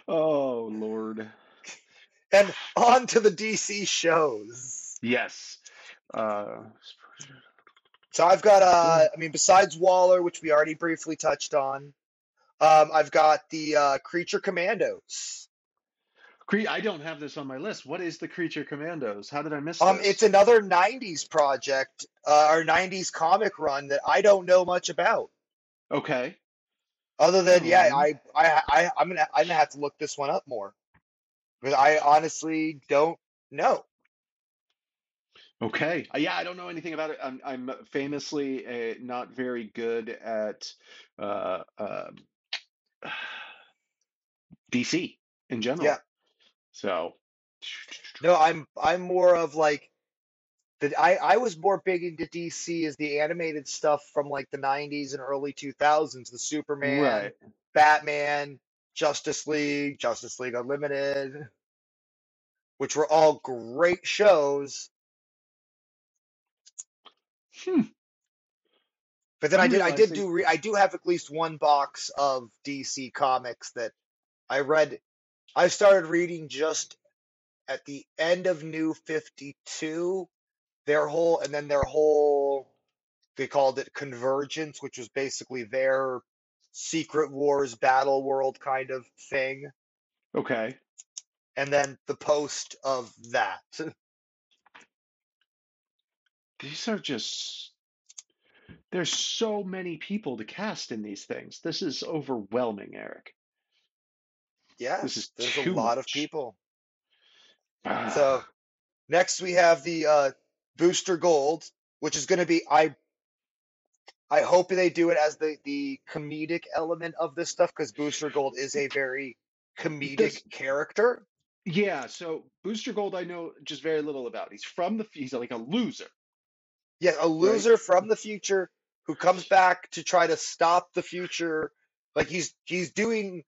oh Lord. (laughs) And on to the DC shows. Yes. Uh, So I've got uh I mean besides Waller, which we already briefly touched on, um I've got the uh Creature Commandos. Cre- I don't have this on my list. What is the Creature Commandos? How did I miss Um it's another 90s project uh or 90s comic run that I don't know much about. Okay. Other than yeah, Um, I I I I'm gonna I'm gonna have to look this one up more. Because I honestly don't know. okay. Uh, yeah, I don't know anything about it. I'm, I'm famously uh, not very good at uh, (sighs) uh, DC in general. Yeah. So, No, I'm I'm more of like the I I was more big into DC as the animated stuff from like the 90s and early 2000s, the Superman, right. Batman, Justice League, Justice League Unlimited, which were all great shows. Hmm. But then I I'm did I did do re I do have at least one box of DC comics that I read. I started reading just at the end of New 52, their whole and then their whole they called it Convergence, which was basically their Secret Wars Battle World kind of thing, okay. and then the post of that. (laughs) These are just there's so many people to cast in these things. This is overwhelming, Eric. This is Yes, there's a lot of people. So Ah, next we have the uh, Booster Gold, which is going to be I I hope they do it as the the comedic element of this stuff because Booster Gold is a very comedic Does character. yeah, so Booster Gold I know just very little about. He's from the he's like a loser, Yeah, a right? loser from the future who comes back to try to stop the future. Like he's he's doing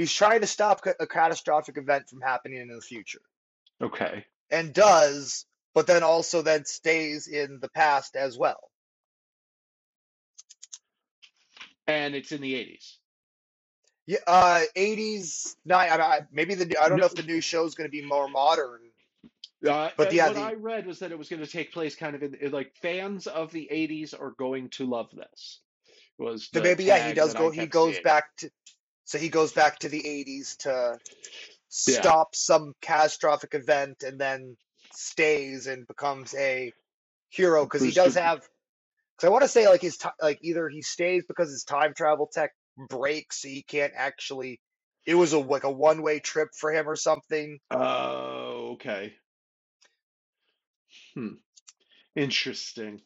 he's trying to stop a catastrophic event from happening in the future Okay. and does, but then also then stays in the past as well. And it's in the 80s. Yeah, uh, 80s, nine. I, I, maybe the I don't know if the new show is going to be more modern, uh, but uh, yeah, what the I read was that it was going to take place kind of in, in like fans of the 80s are going to love this was the the maybe yeah he does go he goes seeing. back to so he goes back to the 80s to Yeah. stop some catastrophic event and then stays and becomes a hero because he does have because I want to say like his ti like either he stays because his time travel tech breaks so he can't actually it was a like a one way trip for him or something. Oh, okay. Hmm. Interesting.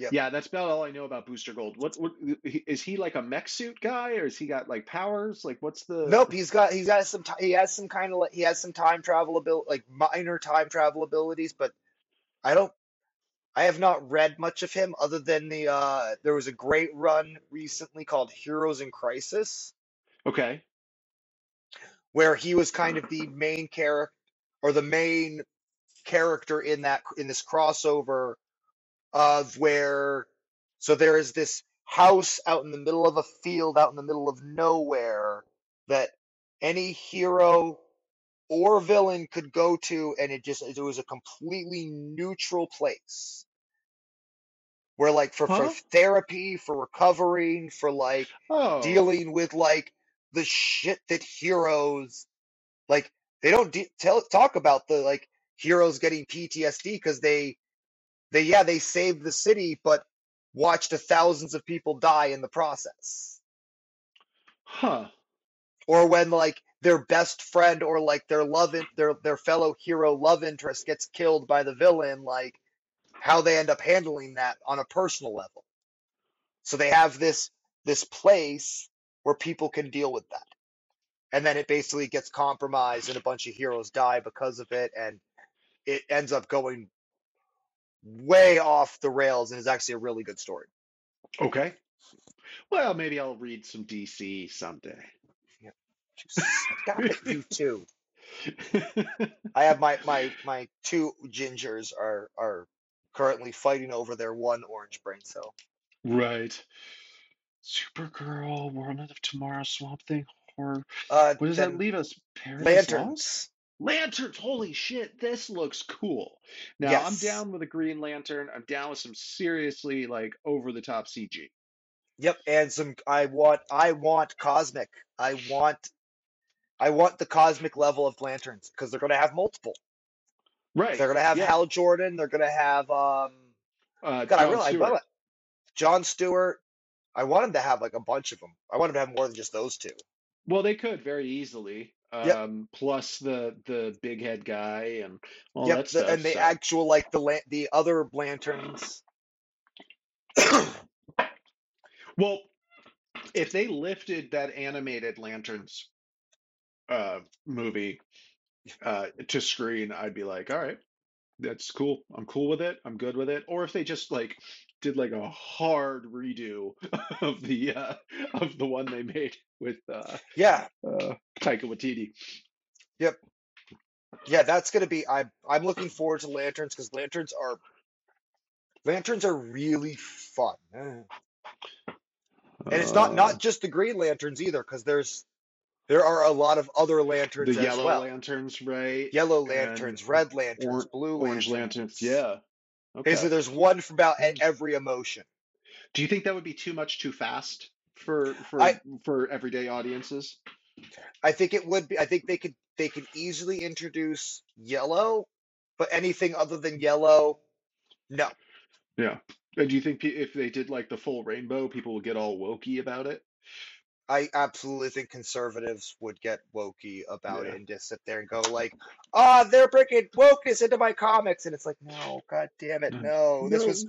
Yep. Yeah, that's about all I know about Booster Gold. What, what is he like a mech suit guy, or has he got like powers? Like, what's the? Nope, he's got he's got some he has some kind of like he has some time travel ability like minor time travel abilities, but I don't I have not read much of him other than the uh there was a great run recently called Heroes in Crisis Okay. where he was kind of the main character or the main character in that in this crossover of where so there is this house out in the middle of a field out in the middle of nowhere that any hero or villain could go to and it just it was a completely neutral place where like for for therapy for recovering for like Oh. dealing with like the shit that heroes like they don't de- tell talk about the like heroes getting PTSD because they they yeah they saved the city but watched a thousands of people die in the process. Huh. or when like their best friend or like their love in, their their fellow hero love interest gets killed by the villain like how they end up handling that on a personal level. So they have this this place where people can deal with that. And then it basically gets compromised and a bunch of heroes die because of it and it ends up going way off the rails and is actually a really good story Okay. Well, maybe I'll read some DC someday. Yep. Stop it, you two. (laughs) I have my my my two gingers are are currently fighting over their one orange brain cell. Right. Supergirl, Woman of Tomorrow, Swamp Thing, horror. Uh, What does that leave us? Paradise lanterns. Lanterns, holy shit, this looks cool. Now, I'm down with a Green Lantern. I'm down with some seriously like over the top CG. Yep, and some I want I want cosmic. I want I want the cosmic level of lanterns because they're gonna have multiple. Right. They're gonna have Yeah. Hal Jordan. They're gonna have um. Uh, God, I John realize Stewart. John Stewart. I want him to have like a bunch of them. I want him to have more than just those two. Well, they could very easily. Yep. Um, plus the the big head guy and all Yep, that the, stuff. and the so. actual like the la- the other lanterns. Well, if they lifted that animated Lanterns uh, movie uh, to screen, I'd be like, all right, that's cool. I'm cool with it. I'm good with it. Or if they just like did like a hard redo (laughs) of the uh, of the one they made with uh, Yeah, uh, Taika Waititi. Yep. Yeah, that's gonna be. I'm I'm looking forward to lanterns because lanterns are lanterns are really fun. Eh. And it's not Uh, not just the Green Lanterns either, because there's there are a lot of other the lanterns as yellow well. lanterns, right? Yellow And lanterns, red lanterns, or blue orange lanterns. lanterns. Yeah. Basically, Okay. there's one for about every emotion. Do you think that would be too much too fast for for I for everyday audiences? I think it would be. I think they could they could easily introduce yellow, but anything other than yellow, no. Yeah. And do you think if they did like the full rainbow, people would get all wokey about it? I absolutely think conservatives would get wokey about it and just sit there and go like, "Ah, they're bringing wokeness into my comics," and it's like, no, god damn it, No. no. This was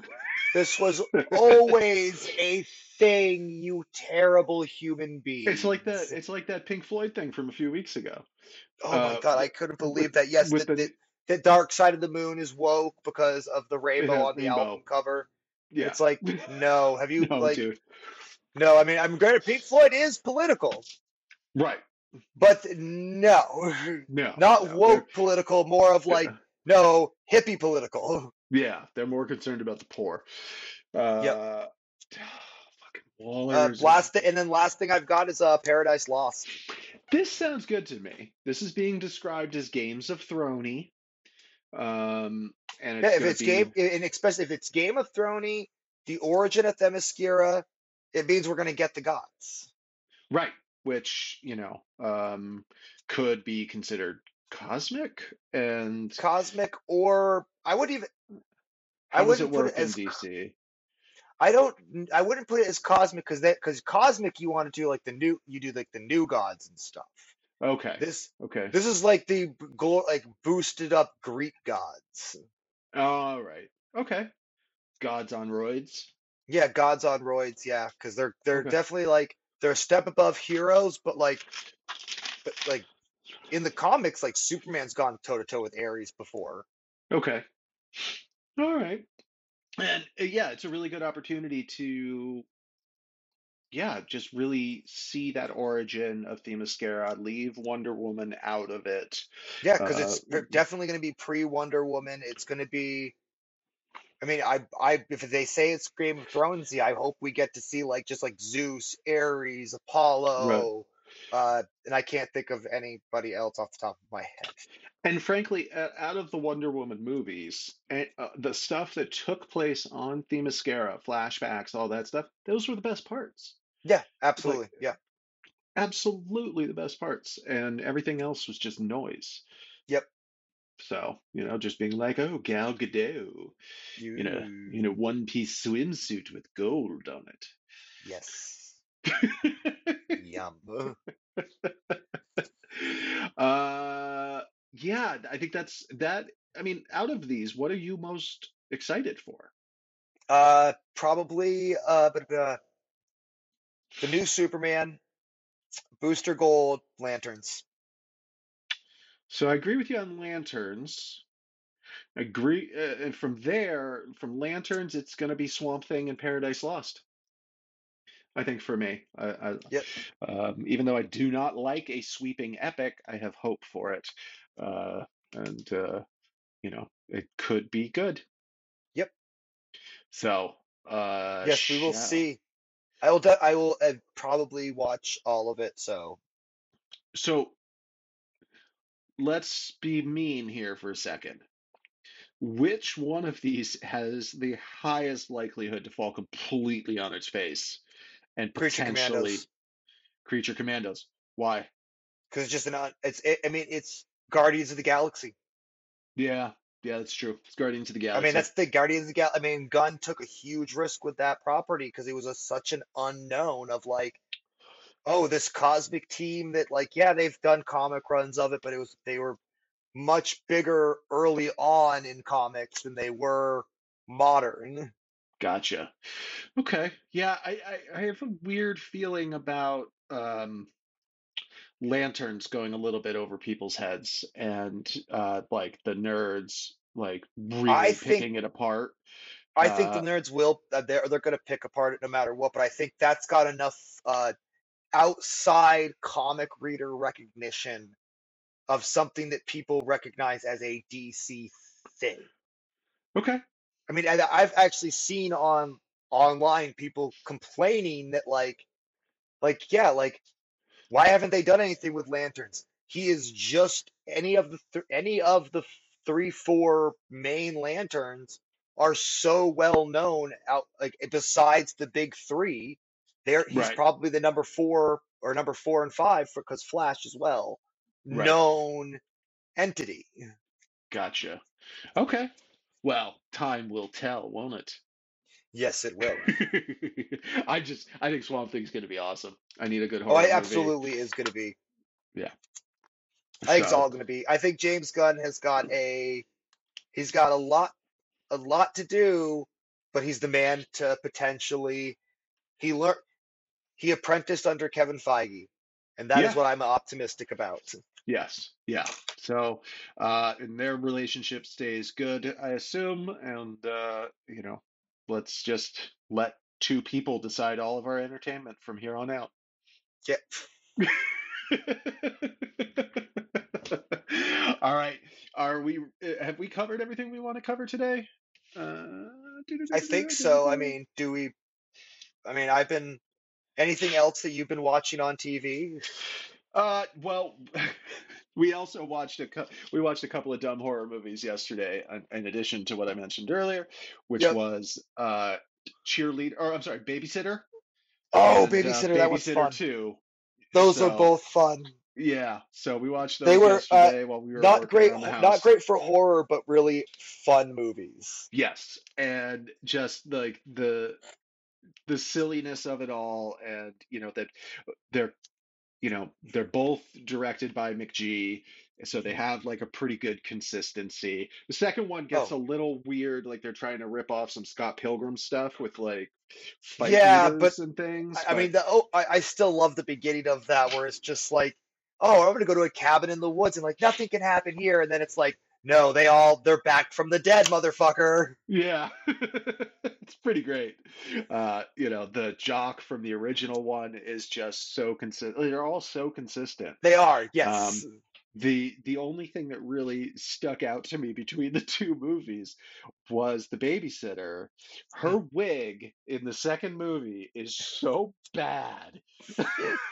this was always a thing, you terrible human being." It's like that. It's like that Pink Floyd thing from a few weeks ago. Oh my Uh, god, I couldn't with believe that. Yes, with that the the, the dark side of the moon is woke because of the rainbow on the album cover. Yeah. It's like, (laughs) no, have you No, like dude. No, I mean I'm granted Pink Floyd is political, Right. but no. No. Not No. Woke political, more of like yeah. no hippie political. Yeah. They're more concerned about the poor. Yep. Uh, (sighs) fucking Uh, last thi- and then last thing I've got is uh Paradise Lost. this sounds good to me. This is being described as Games of Throny. Um, and Yeah, if it's game be and especially if it's Game of Thrones, the origin of Themyscira, it means we're gonna get the gods. right, which, you know, um, could be considered cosmic and Cosmic or I wouldn't even I how does it wouldn't put work it in as DC? I don't I wouldn't put it as cosmic because that because cosmic you want to do like the new you do like the new gods and stuff. Okay. This Okay. this is like the like boosted up Greek gods. All right. Okay. Gods on roids. Yeah, gods on roids. Yeah, because they're they're Okay. definitely like they're a step above heroes, but like but like in the comics, like Superman's gone toe to toe with Ares before. Okay. All right. And uh, yeah, it's a really good opportunity to, yeah, just really see that origin of Themyscira, leave Wonder Woman out of it. Yeah, because Uh, it's definitely going to be pre Wonder Woman. It's going to be. I mean, I I if they say it's Game of Thronesy, I hope we get to see like just like Zeus, Ares, right. Apollo, uh, and I can't think of anybody else off the top of my head. And frankly, uh, out of the Wonder Woman movies, and, uh, the stuff that took place on Themyscira, flashbacks, all that stuff, those were the best parts. Yeah, Like, absolutely. Yeah. absolutely the best parts. And everything else was just noise. Yep. So, you know, just being like, oh, Gal Gadot you, a You. one piece swimsuit with gold on it. Yes. Yum. (laughs) uh, yeah, I think that's that. I mean, out of these, what are you most excited for? Uh, probably uh, but uh, the new Superman, Booster Gold, Lanterns. So I agree with you on lanterns. Agree, uh, and from there, from lanterns, it's going to be Swamp Thing and Paradise Lost. I think for me, I, I, Yep. um, even though I do not like a sweeping epic, I have hope for it, uh, and uh, you know, it could be good. Yep. So, uh, Yes, we will shall. see. I will. De- I will uh, probably watch all of it. So So let's be mean here for a second. Which one of these has the highest likelihood to fall completely on its face and Creature potentially Commandos, Creature Commandos? Why? because it's just an. Un- it's. It, I mean, it's Guardians of the Galaxy. Yeah, yeah, that's true. It's Guardians of the Galaxy. I mean, that's the Guardians of the Galaxy. I mean, Gunn took a huge risk with that property because it was a, such an unknown of like, oh, this cosmic team that like, yeah, they've done comic runs of it, but it was they were much bigger early on in comics than they were modern. Gotcha. Okay. Yeah, I, I, I have a weird feeling about um lanterns going a little bit over people's heads and uh like the nerds like I really think picking it apart. I think the Uh nerds will uh, they're they're going to pick apart it no matter what, but I think that's got enough uh outside comic reader recognition of something that people recognize as a DC thing. okay. I mean, I've actually seen on online people complaining that like like yeah like why haven't they done anything with lanterns? He is just any of the th- any of the three four main lanterns are so well known out like besides the big three. There he's Right. probably the number four or number four and five because Flash as well Right. known entity. Gotcha. Okay. Well, time will tell, won't it? Yes, it will. (laughs) I just I think Swamp Thing's gonna be awesome. I need a good Oh, horror it movie. absolutely is going to be. Yeah. I think it's all going to be. I think James Gunn has got a he's got a lot a lot to do, but he's the man to potentially he learned he apprenticed under Kevin Feige, and that is yeah, what I'm optimistic about. yes, yeah. So uh and their relationship stays good, I assume, and uh, you know, let's just let two people decide all of our entertainment from here on out. Yeah. (laughs) All right. Are we uh, have we covered everything we want to cover today? Uh, I think so. I mean, do we I mean, I've been anything else that you've been watching on TV? Uh, well, (laughs) we also watched a we watched a couple of dumb horror movies yesterday, in, in addition to what I mentioned earlier, which Yep. was uh, cheerleader, or I'm sorry, babysitter Oh, and uh, Babysitter, that was Babysitter fun. Two. Those are both fun. yeah, so we watched They those were uh, while we were not great not great for horror, but really fun movies. Yes, and just like the the silliness of it all, and you know that uh, they're you know they're both directed by McG, so they mm-hmm. have like a pretty good consistency. The second one gets Oh, a little weird, like they're trying to rip off some Scott Pilgrim stuff with like fight yeah, but and things, I, I mean, the oh, I, I still love the beginning of that where it's just like, oh, I'm gonna go to a cabin in the woods and like nothing can happen here, and then it's like, no, they all they're back from the dead, motherfucker. yeah, (laughs) it's pretty great. Uh, you know, the jock from the original one is just so consistent. They're all so consistent. They are, Um, yes. the the only thing that really stuck out to me between (laughs) the two movies was the babysitter. Her wig in the second movie is so bad. (laughs)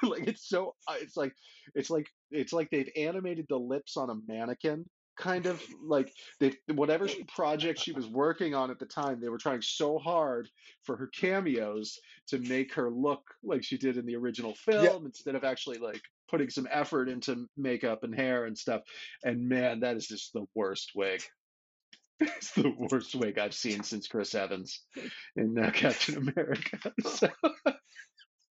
like it's so it's like it's like it's like they've animated the lips on a mannequin kind of like they whatever project she was working on at the time they were trying so hard for her cameos to make her look like she did in the original Yeah, film instead of actually like putting some effort into makeup and hair and stuff. And man that is just the worst wig. (laughs) It's the worst wig i've seen since chris evans in uh, captain america. (laughs) So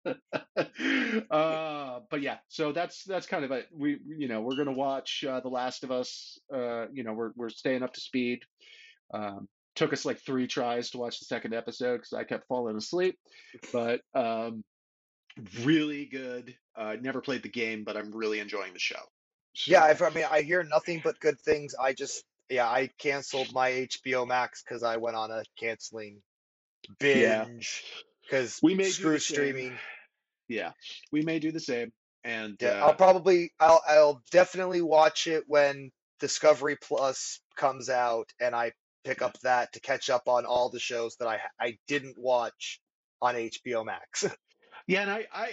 (laughs) uh, but yeah, so that's that's kind of it. We you know we're gonna watch uh, The Last of Us. Uh, you know we're we're staying up to speed. Um, took us like three tries to watch the second episode because I kept falling asleep. But um, really good. Uh, never played the game, but I'm really enjoying the show. yeah. So I've, I mean, I hear nothing but good things. I just, yeah, I canceled my HBO Max because I went on a canceling yeah, binge because we may do screw same. Yeah, we may do the same. And Yeah, I'll uh, probably, I'll, I'll definitely watch it when Discovery Plus comes out, and I pick up that to catch up on all the shows that I I didn't watch on HBO Max. (laughs) yeah, and I I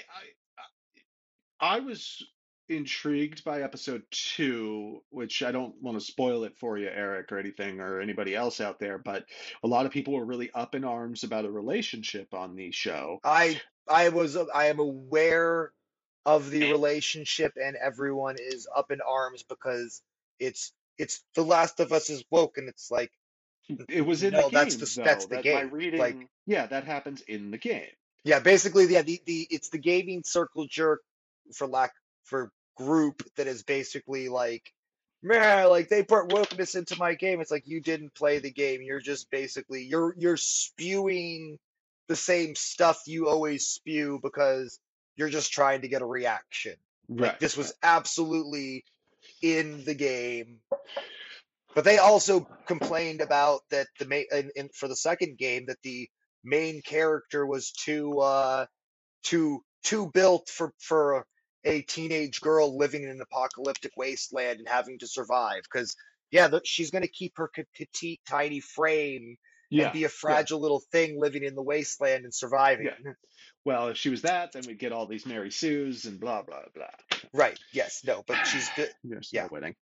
I, I was intrigued by episode two, which I don't want to spoil it for you, Eric, or anything, or anybody else out there, but a lot of people were really up in arms about a relationship on the show. I I was I am aware of the relationship, and everyone is up in arms because it's it's The Last of Us is woke, and it's like It was in the no, that's the that's the That game. Like yeah, that happens in the game. yeah, basically yeah, the the it's the gaming circle jerk for lack for group that is basically like man, like they put wokeness into my game. It's like you didn't play the game. You're just basically you're you're spewing the same stuff you always spew because you're just trying to get a reaction. Like Right, this was absolutely in the game. But they also complained about that the main in, in, for the second game that the main character was too uh too too built for for a teenage girl living in an apocalyptic wasteland and having to survive because yeah the, she's going to keep her petite tiny frame and Yeah, be a yeah, fragile little thing living in the wasteland and surviving. yeah. Well, if she was that, then we'd get all these Mary Sues and blah blah blah. Right. Yes. No. But she's (sighs) good. There's Yeah. no winning.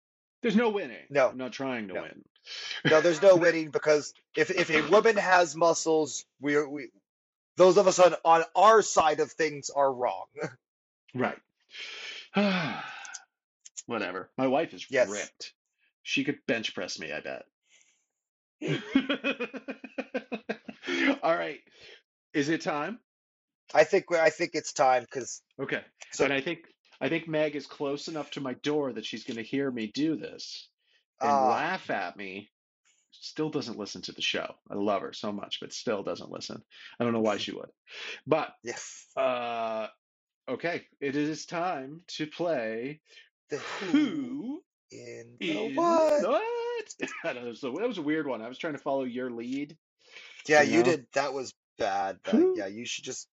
There's no winning. No. I'm not trying to No. win. No. There's no (laughs) winning because if if a woman has muscles, we are we those of us on on our side of things are wrong. Right. (sighs) Whatever. My wife is Yes. ripped. She could bench press me, I bet. (laughs) All right. Is it time? I think I think it's time because Okay. so And I think I think Meg is close enough to my door that she's going to hear me do this and ah laugh at me. Still doesn't listen to the show. I love her so much, but still doesn't listen. I don't know why (laughs) she would. But yes uh okay, it is time to play the who in the what? (laughs) I know, so that was a weird one. I was trying to follow your lead, Yeah, you you did. That was bad. Who yeah, you should just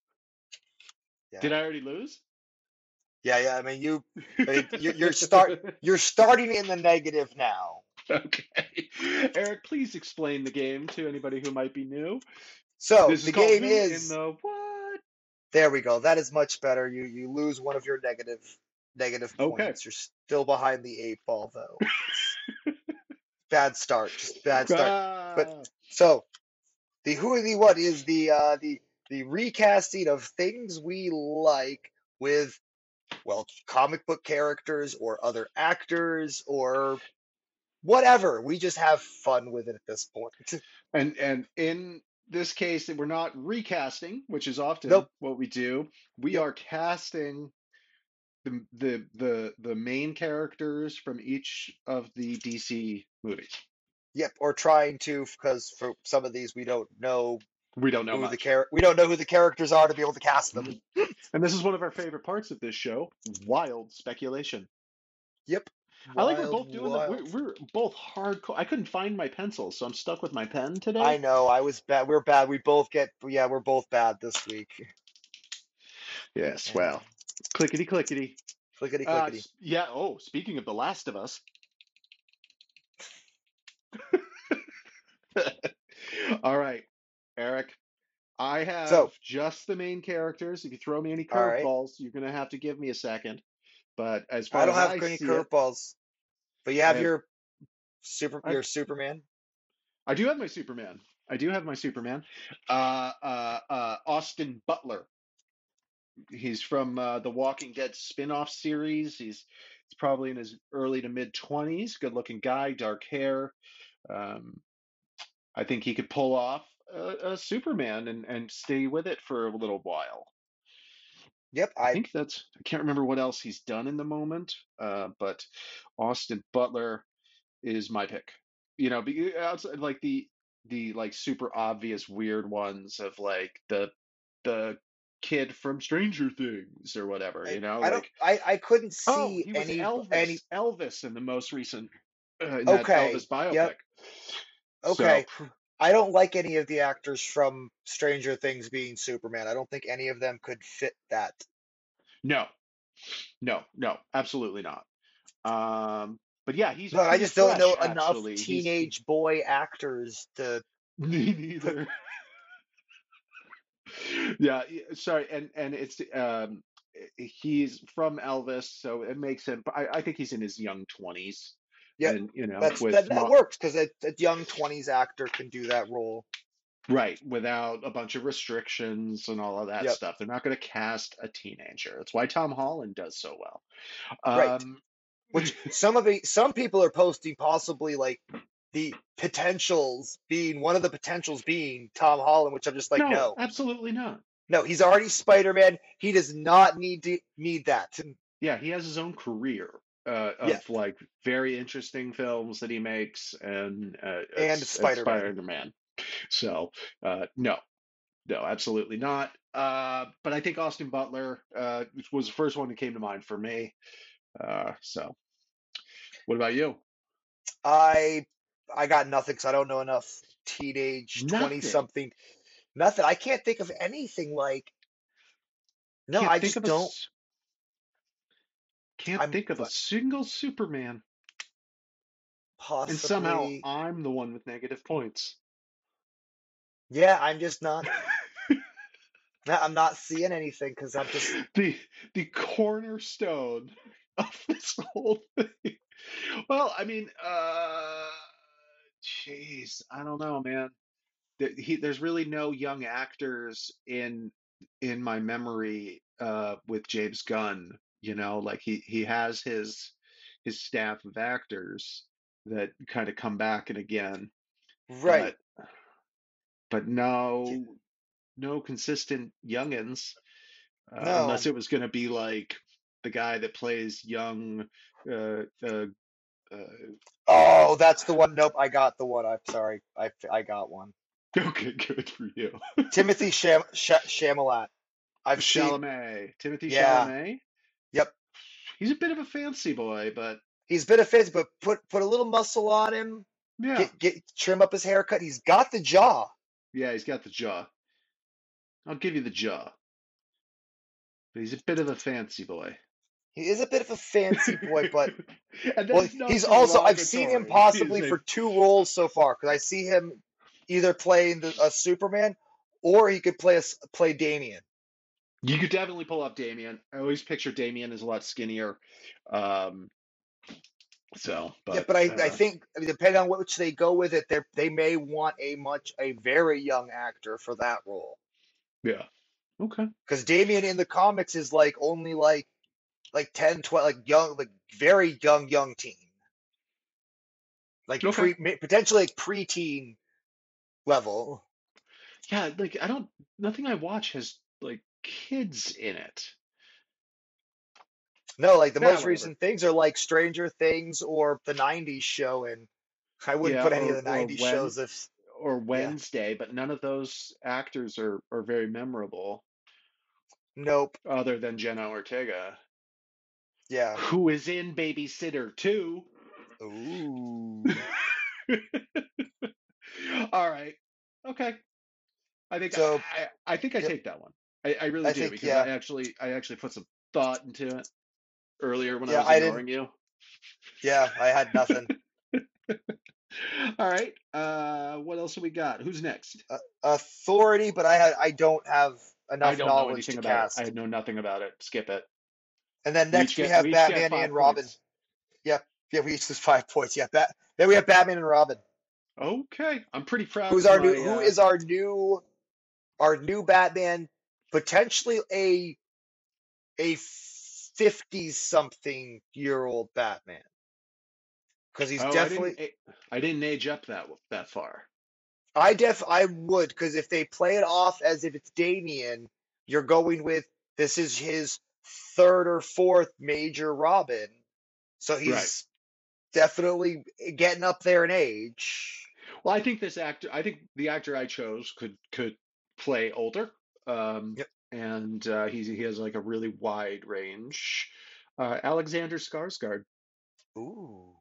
yeah did I already lose? yeah yeah. I mean you I mean, (laughs) you're, you're start you're starting in the negative now. Okay. Eric, please explain the game to anybody who might be new. So This the called game Who in is the What? there we go. That is much better. You you lose one of your negative negative Okay. points. You're still behind the eight ball though. (laughs) Bad start. Just bad start. But Ah, so the who and the what is the uh the the recasting of things we like with well comic book characters or other actors or whatever. We just have fun with it at this point. (laughs) and and in this case, we're not recasting, which is often Nope. what we do. We are casting the the the the main characters from each of the DC movies. Yep. Or trying to because for some of these we don't know We don't know who the char- we don't know who the characters are to be able to cast them. (laughs) And this is one of our favorite parts of this show, wild speculation. Yep. I like we're both doing that. We're, we're both hardcore. I couldn't find my pencil, so I'm stuck with my pen today. I know. I was bad. We're bad. We both get. Yeah, we're both bad this week. Yes, well, clickety clickety. Clickety Uh, clickety. s- yeah. Oh, speaking of The Last of Us. (laughs) All right, Eric. I have So, just the main characters. If you throw me any all right. curveballs, you're gonna have to give me a second. But as far as I far don't as have I any see it, curveballs, but you I have have your super. I Your Superman. I do have my Superman. I do have my Superman. Uh, uh, uh, Austin Butler. He's from uh, the Walking Dead spin-off series. He's he's probably in his early to mid 20s. Good-looking guy, dark hair. Um, I think he could pull off a, a Superman and and stay with it for a little while. Yep. I I. think that's. I can't remember what else he's done in the moment. Uh, but Austin Butler is my pick. You know, be, outside like the the like super obvious weird ones of like the the kid from Stranger Things or whatever. I, You know, I don't. like I. I couldn't oh, see he was any. Elvis. Any. Elvis in the most recent uh, Okay. Elvis biopic. Yep. So Okay. I don't like any of the actors from Stranger Things being Superman. I don't think any of them could fit that. no, no, no, absolutely not. Um, but yeah, he's But I pretty just don't fresh know enough actually. He's teenage boy actors to (laughs) Me neither. (laughs) Yeah, sorry, and and it's um he's from Elvis, so it makes him. I, I think he's in his young twenties, Yeah, and you know, that. That mo works because a, a young twenties actor can do that role. right without a bunch of restrictions and all of that Yep. stuff. They're not going to cast a teenager. That's why Tom Holland does so well. Right. Um, Which (laughs) some of the some people are posting possibly like the potentials being one of the potentials being Tom Holland, which I'm just like, no, no, absolutely not. no, he's already Spider Man. He does not need to need that. Yeah, he has his own career uh, Yeah, of like very interesting films that he makes, and uh, and Spider Man. Spider-Man. So, uh, no, no, absolutely not. Uh, but I think Austin Butler uh, was the first one that came to mind for me. Uh, so, what about you? I I got nothing because I don't know enough teenage twenty something. Nothing. I can't think of anything like. No, Can't I think just of don't. s- can't I'm think of a single Superman, Possibly. and somehow. I'm the one with negative points. Yeah, I'm just not. (laughs) I'm not seeing anything because I'm just the the cornerstone of this (laughs) whole thing. Well, I mean, uh, jeez, I don't know, man. There- He, there's really no young actors in in my memory uh, with James Gunn. You know, like he he has his his staff of actors that kind of come back and again, right. but but no no consistent youngins. uh, unless it was going to be like the guy that plays young. Uh, uh, uh, Oh, that's the one. Nope, I got the one. I'm sorry. I I got one. okay, good for you. Timothy (laughs) Sham Sh Chalamet. I've seen. Timothy Yeah. Chalamet. Yep. He's a bit of a fancy boy, but He's a fancy, but put put a little muscle on him. yeah, Get get trim up his haircut. He's got the jaw. yeah, he's got the jaw. I'll give you the jaw, but he's a bit of a fancy boy. He is a bit of a fancy boy, but (laughs) well, he's also. I've seen him possibly for two roles so far because I see him either playing the, a Superman or he could play a, play Damian. You could definitely pull up Damian. I always picture Damian as a lot skinnier. Um, so, Yeah, but but I, I uh, think I mean, depending on which they go with it, they they may want a much a very young actor for that role. yeah, okay, Because Damian in the comics is like only like like 10, 12, like young, like very young, young teen. Like okay, pre, potentially like preteen level. yeah. Like I don't, nothing I watch has like kids in it. No, like the Yeah, most recent things are like Stranger Things or the 90s show, and I wouldn't Yeah, put any or of the 90s when shows if, or yeah. Wednesday, but none of those actors are are very memorable, Nope. other than Jenna Ortega, Yeah. who is in Babysitter too. Ooh. (laughs) All right, okay. I think So, I, I think I yep, take that one. I, I really I do think, because yeah. I actually I actually put some thought into it earlier when I Yeah, was I didn't, ignoring you. yeah, I had nothing. (laughs) All right. Uh, what else have we got? Who's next? Uh, authority, but I had, I don't have I enough don't know knowledge to anything about it. I cast. know nothing about it. Skip it. And then next we get have we Batman and Robin. points. Yep. Yeah, we each lose five points. Yeah. Bat then we have Batman and Robin. Okay. I'm pretty proud Who's of our new my who uh is our new our new Batman, potentially a a fifty something year old Batman. Because he's oh, I didn't I didn't age up that that far. I def I would, because if they play it off as if it's Damian, you're going with this is his third or fourth major Robin. So Right. he's definitely getting up there in age. Well, I think this actor, I think the actor I chose could could play older. Um, Yep. and uh, he he has like a really wide range. Uh, Alexander Skarsgård. Ooh.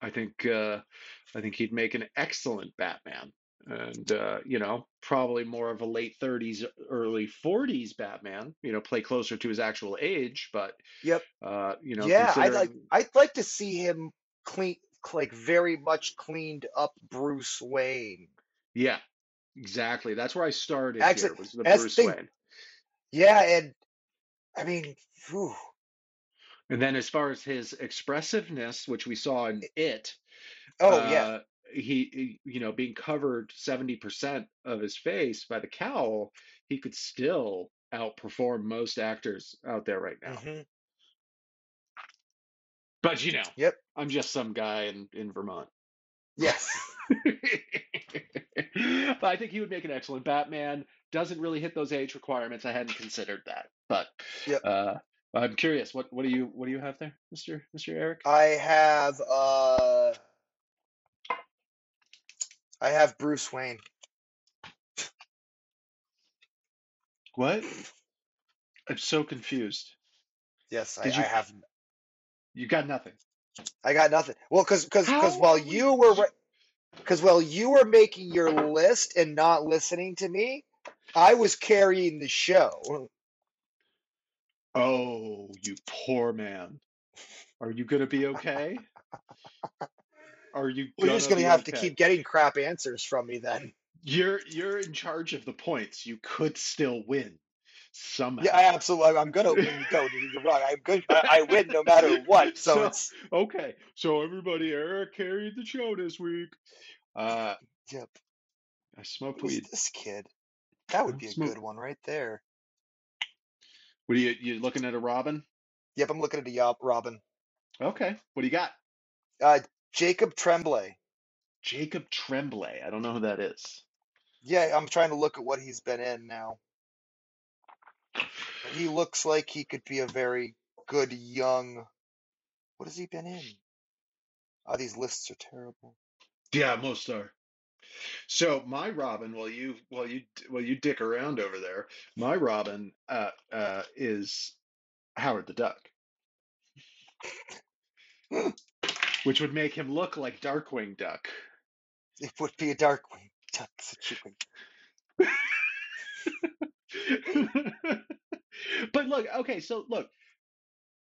I think uh, I think he'd make an excellent Batman, and uh, you know, probably more of a late 30s, early 40s Batman. You know, play closer to his actual age, but Yep. uh, you know, Yeah, I'd like I'd like to see him clean like very much cleaned up Bruce Wayne. yeah, exactly. That's where I started Actually, here was the the Bruce thing. Wayne. Yeah, and I mean, whew, And then as far as his expressiveness, which we saw in It, oh yeah, uh, he, he, you know, being covered 70% of his face by the cowl, he could still outperform most actors out there right now. hmm But you know, Yep. I'm just some guy in, in Vermont. Yes. (laughs) But I think he would make an excellent Batman. Doesn't really hit those age requirements. I hadn't considered that. But Yep. uh, I'm curious, what, what do you what do you have there, Mr. Mr. Eric? I have uh I have Bruce Wayne. What? I'm so confused. Yes, I, Did I you have you got nothing? I got nothing. Well, cause cause cause while you were because while you were making your list and not listening to me, I was carrying the show. Oh, you poor man. Are you gonna be okay? (laughs) Are you We're just gonna be have to keep getting crap answers from me then. you're you're in charge of the points. You could still win Yeah, I absolutely. I'm gonna win. No, you're wrong. I'm good. I, I win no matter what. (laughs) So So it's okay, so everybody, Eric carried the show this week. Uh, yep. I smoked weed. this kid? That would I be a smoked. good one right there. What are you you looking at a Robin? Yep, I'm looking at a Yop Robin. Okay, what do you got? Uh, Jacob Tremblay. Jacob Tremblay. I don't know who that is. Yeah, I'm trying to look at what he's been in now. He looks like he could be a very good young. What has he been in? Oh, these lists are terrible. Yeah, most are. So my Robin, while you while you while you dick around over there, my Robin uh, uh, is Howard the Duck, (laughs) which would make him look like Darkwing Duck. It would be a Darkwing Duck situation. (laughs) But look, okay, so look,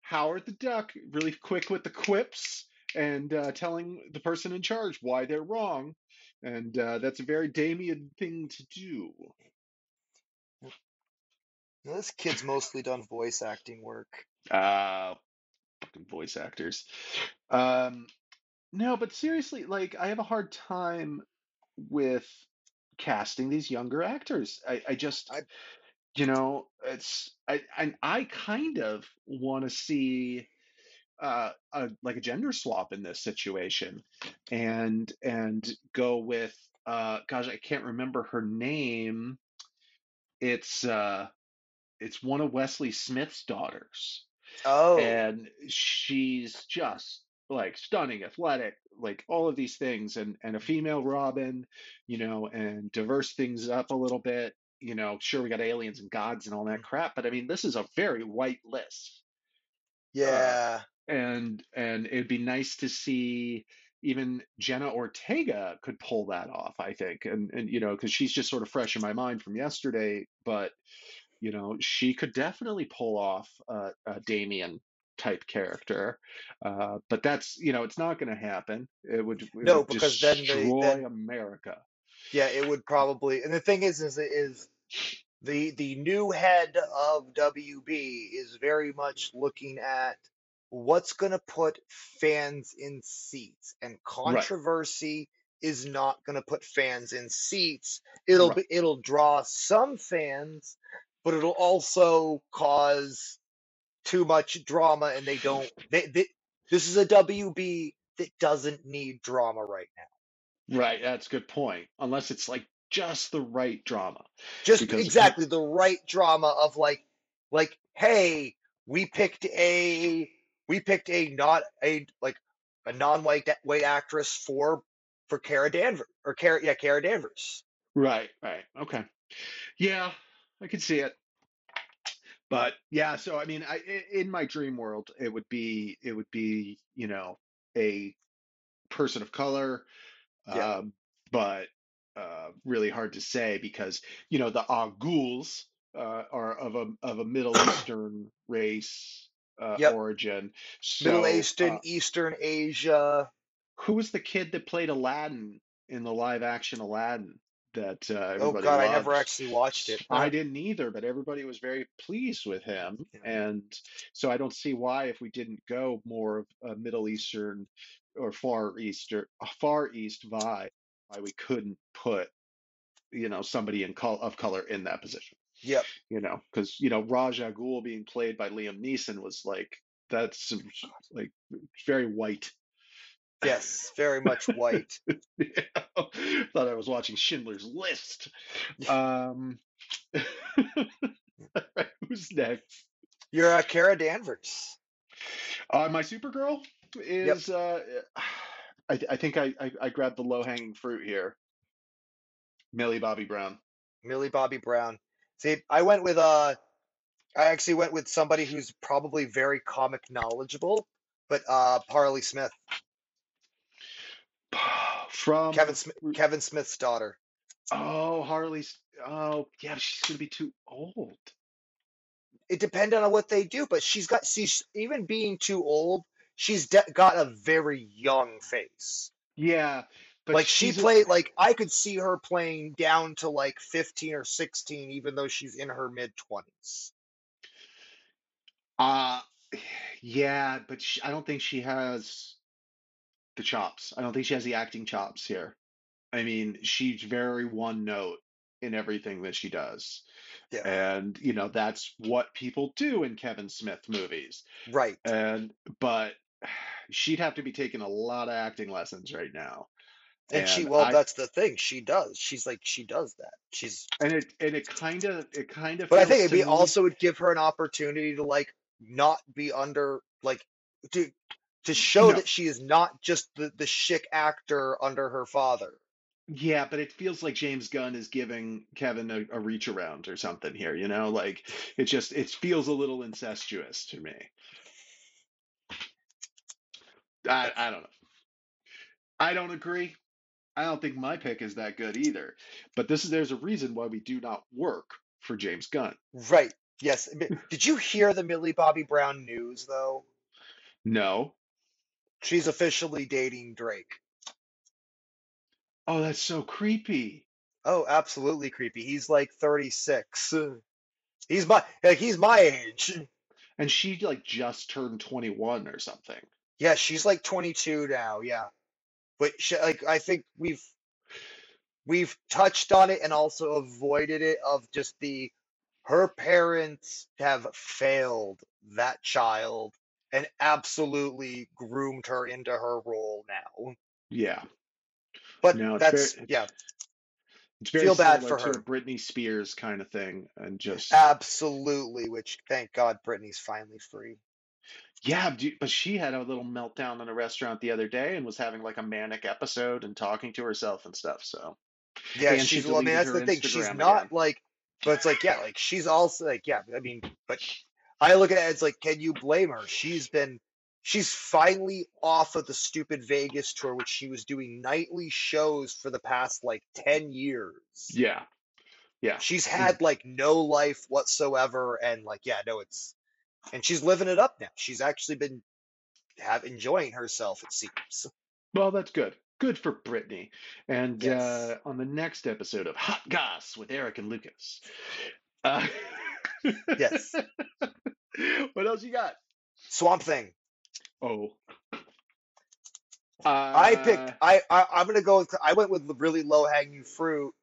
Howard the Duck, really quick with the quips and uh, telling the person in charge why they're wrong, and uh, that's a very Damian thing to do. Now, this kid's mostly done voice acting work. Uh, fucking voice actors. Um, no, but seriously, like I have a hard time with casting these younger actors. I, I just, I you know, it's I and I kind of want to see uh, a like a gender swap in this situation, and and go with uh, gosh, I can't remember her name. It's uh, it's one of Wesley Smith's daughters oh and she's just like stunning athletic like all of these things and and a female robin you know and diverse things up a little bit you know sure we got aliens and gods and all that crap but i mean this is a very white list. Uh yeah. and and it'd be nice to see even Jenna Ortega could pull that off, I think, and and you know, because she's just sort of fresh in my mind from yesterday, but you know, she could definitely pull off a, a Damian type character. Uh, but that's, you know, it's not going to happen. It would it no would because then destroy then America. yeah it would probably and the thing is is is the the new head of WB is very much looking at what's going to put fans in seats and Right, controversy is not going to put fans in seats it'll right, be it'll draw some fans but it'll also cause too much drama and they don't they, they this is a WB that doesn't need drama right now right. That's a good point. Unless it's like just the right drama, just because exactly the right drama of like like hey we picked a we picked a not a like a non-white white actress for for Kara Danvers or Cara yeah Kara Danvers right, right, okay, yeah, I can see it. But yeah, so I mean, I in my dream world, it would be it would be you know a person of color yeah. um, but uh, really hard to say because you know the al Ghuls uh, are of a of a Middle (coughs) Eastern race uh, yep. origin. Middle Eastern uh, Eastern Asia. Who was the kid that played Aladdin in the live action Aladdin that uh, oh everybody God I never loved? actually watched it I didn't either, but everybody was very pleased with him, yeah and so I don't see why if we didn't go more of a Middle Eastern or Far Eastern, Far East vibe, why we couldn't put you know somebody in col of color in that position, yep you know, because you know Ra's al Ghul being played by Liam Neeson was like that's like very white. Yes very much white (laughs) Yeah. (laughs) Thought I was watching Schindler's List. (laughs) Um, who's next? you're uh, Kara Danvers Uh, my Supergirl yep is. Uh, I, I think I, I, I grabbed the low hanging fruit here. Millie Bobby Brown. Millie Bobby Brown see I went with uh I actually went with somebody who's probably very comic knowledgeable, but uh Harley Smith, (sighs) Kevin From Smith, Kevin Smith's daughter. oh Harley's. Oh yeah, she's gonna be too old. It depends on what they do, but she's got she's even being too old, she's de got a very young face. Yeah, but Like she a played like I could see her playing down to like 15 or 16 even though she's in her mid 20s. uh (sighs) yeah, but she, I don't think she has the chops. I don't think she has the acting chops here. I mean, she's very one note in everything that she does. Yeah. And, you know, that's what people do in Kevin Smith movies. Right. And but she'd have to be taking a lot of acting lessons right now. And she well I that's the thing. She does. She's like she does that. She's and it and it kind of it kind of but I think it'd be me also would give her an opportunity to like not be under like to to show no that she is not just the the chic actor under her father. Yeah, but it feels like James Gunn is giving Kevin a, a reach around or something here, you know? Like it just it feels a little incestuous to me. I I don't know. I don't agree. I don't think my pick is that good either. But this is there's a reason why we do not work for James Gunn. Right. Yes. Did you hear the Millie Bobby Brown news though? No. She's officially dating Drake. Oh, that's so creepy. Oh, absolutely creepy. He's like 36. He's my like he's my age. And she like just turned 21 or something. Yeah, she's like 22 now. Yeah. But she, like I think we've we've touched on it and also avoided it of just the her parents have failed that child and absolutely groomed her into her role now. Yeah. But No, it's very that's yeah, it's very feel bad for her. Britney Spears kind of thing and just Absolutely, which thank God Britney's finally free. Yeah, but she had a little meltdown in a restaurant the other day and was having like a manic episode and talking to herself and stuff. So, Yeah, and she she's well, I mean that's the thing. She's not again. like but it's like yeah, like she's also like yeah, I mean, but I look at it as like, can you blame her? She's been she's finally off of the stupid Vegas tour, which she was doing nightly shows for the past like 10 years. Yeah, yeah, She's Mm. had like no life whatsoever, and like, yeah, no, it's and she's living it up now. She's actually been have enjoying herself, it seems. Well, that's good. Good for Britney. And Yes. uh, on the next episode of Hot Goss with Eric and Lucas. Uh, (laughs) Yes. (laughs) what else you got? Swamp Thing. Oh, I uh, picked. I, I I'm gonna go. With, I went with the really low hanging fruit.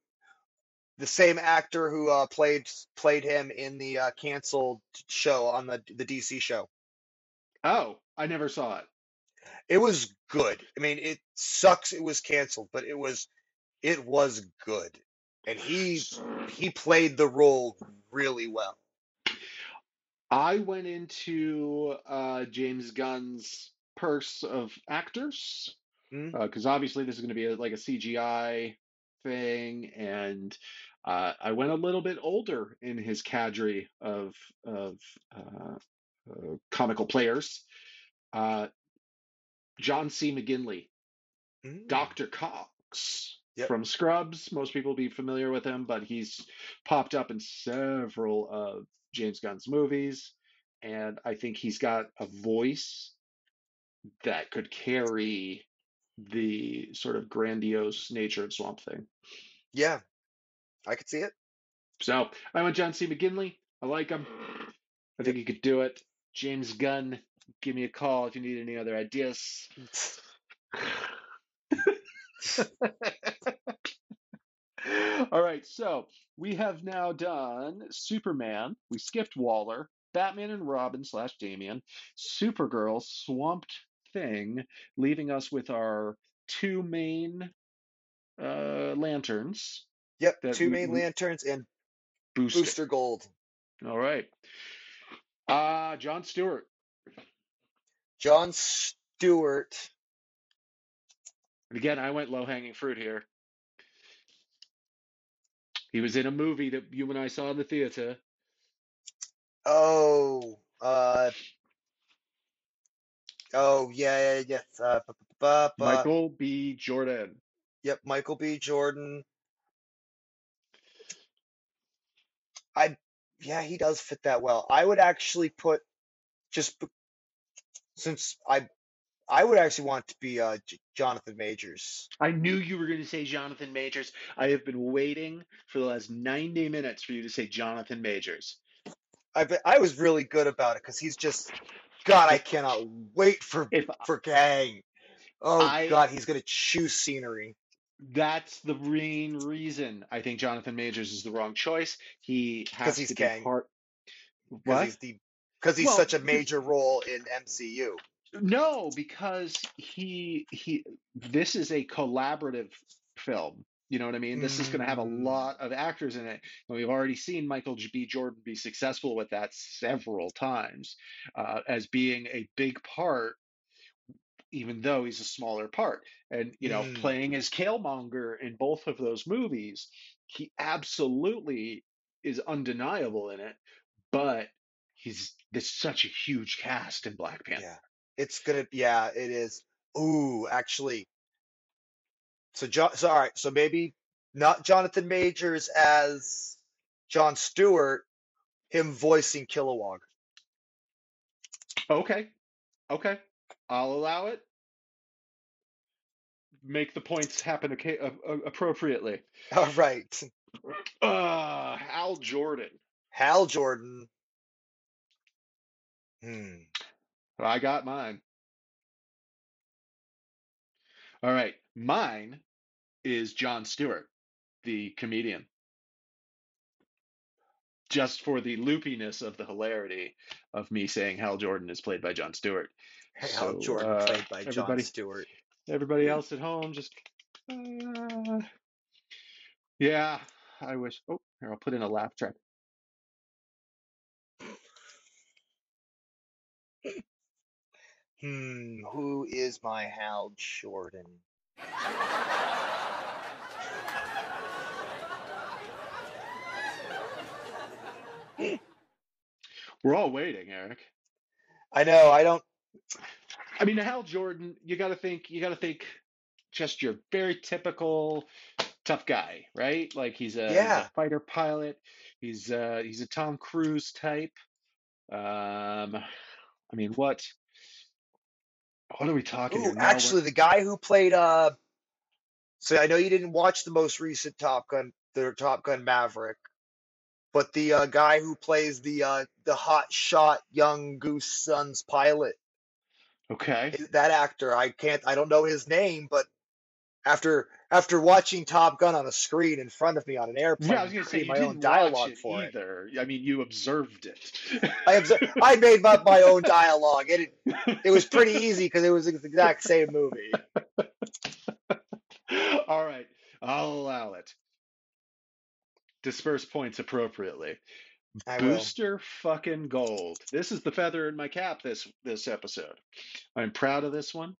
The same actor who uh, played played him in the uh, canceled show on the the DC show. oh, I never saw it. It was good. I mean, it sucks. It was canceled, but it was it was good, and he he played the role really well. I went into uh, James Gunn's purse of actors Hmm? because obviously this is going to be a, like a CGI thing, and uh, I went a little bit older in his cadre of of uh, uh, comical players. Uh, John C. McGinley, Mm. Dr. Cox Yep. from Scrubs. Most people will be familiar with him, but he's popped up in several of James Gunn's movies, and I think he's got a voice that could carry the sort of grandiose nature of Swamp Thing. Yeah, I could see it. So I went John C. McGinley. I like him. I think he could do it. James Gunn, give me a call if you need any other ideas. (laughs) (laughs) All right, so we have now done Superman. We skipped Waller, Batman and Robin slash Damian, Supergirl, Swamped Thing, leaving us with our two main uh, lanterns Yep, two main we lanterns and boosted. Booster Gold. All right. Uh, John Stewart. John Stewart. And again, I went low hanging fruit here. He was in a movie that you and I saw in the theater. Oh, uh, oh yeah, yeah, yes. Uh, bu- bu- bu- bu- Michael B. Jordan. Yep, Michael B. Jordan. I, yeah, he does fit that well. I would actually put just since I I would actually want to be uh, J- Jonathan Majors. I knew you were going to say Jonathan Majors. I have been waiting for the last 90 minutes for you to say Jonathan Majors. I I was really good about it because he's just God. I cannot wait for If for Kang. Oh I God, he's gonna choose scenery that's the main reason I think Jonathan Majors is the wrong choice. He because has he's to be Kang. part. Because he's the because he's Well, such a major role in MCU. No, because he he this is a collaborative film. You know what I mean? This is going to have a Mm, lot of actors in it. And we've already seen Michael B. Jordan be successful with that several times uh, as being a big part even though he's a smaller part. And, you know, mm, playing as Killmonger in both of those movies, he absolutely is undeniable in it, but he's there's such a huge cast in Black Panther. yeah, it's gonna. Yeah, it is. Ooh, actually, so John. So all right, so maybe not Jonathan Majors as John Stewart, him voicing Kilowog. Okay, okay, I'll allow it. Make the points happen okay, uh, uh, appropriately. (laughs) All right, Uh, Hal Jordan. Hal Jordan. Hmm. I got mine. All right, mine is John Stewart, the comedian. just for the loopiness of the hilarity of me saying Hal Jordan is played by John Stewart. Hal So, Jordan uh, played by John Stewart. everybody else at home, just uh, yeah. I wish. Oh, here I'll put in a laugh track. Hmm. Who is my Hal Jordan? We're all waiting, Eric. I know. I don't. I mean, Hal Jordan. You got to think. You got to think. Just your very typical tough guy, right? Like he's a he's a fighter pilot. He's uh he's a Tom Cruise type. Um, I mean, what what are we talking? Ooh, Now we're actually, the guy who played. Uh. So I know you didn't watch the most recent Top Gun, the Top Gun Maverick, but the uh, guy who plays the uh, the hot shot young Goose Son's pilot, okay. that actor, I can't. I don't know his name, but after after watching Top Gun on a screen in front of me on an airplane. Yeah, I was gonna say you my own dialogue it for it, either. I mean, you observed it. I observed, I made up my own dialogue, it it was pretty (laughs) easy because it was the exact same movie. All right, I'll allow it. Disperse points appropriately. I will. Booster fucking gold. This is the feather in my cap this this episode. I'm proud of this one.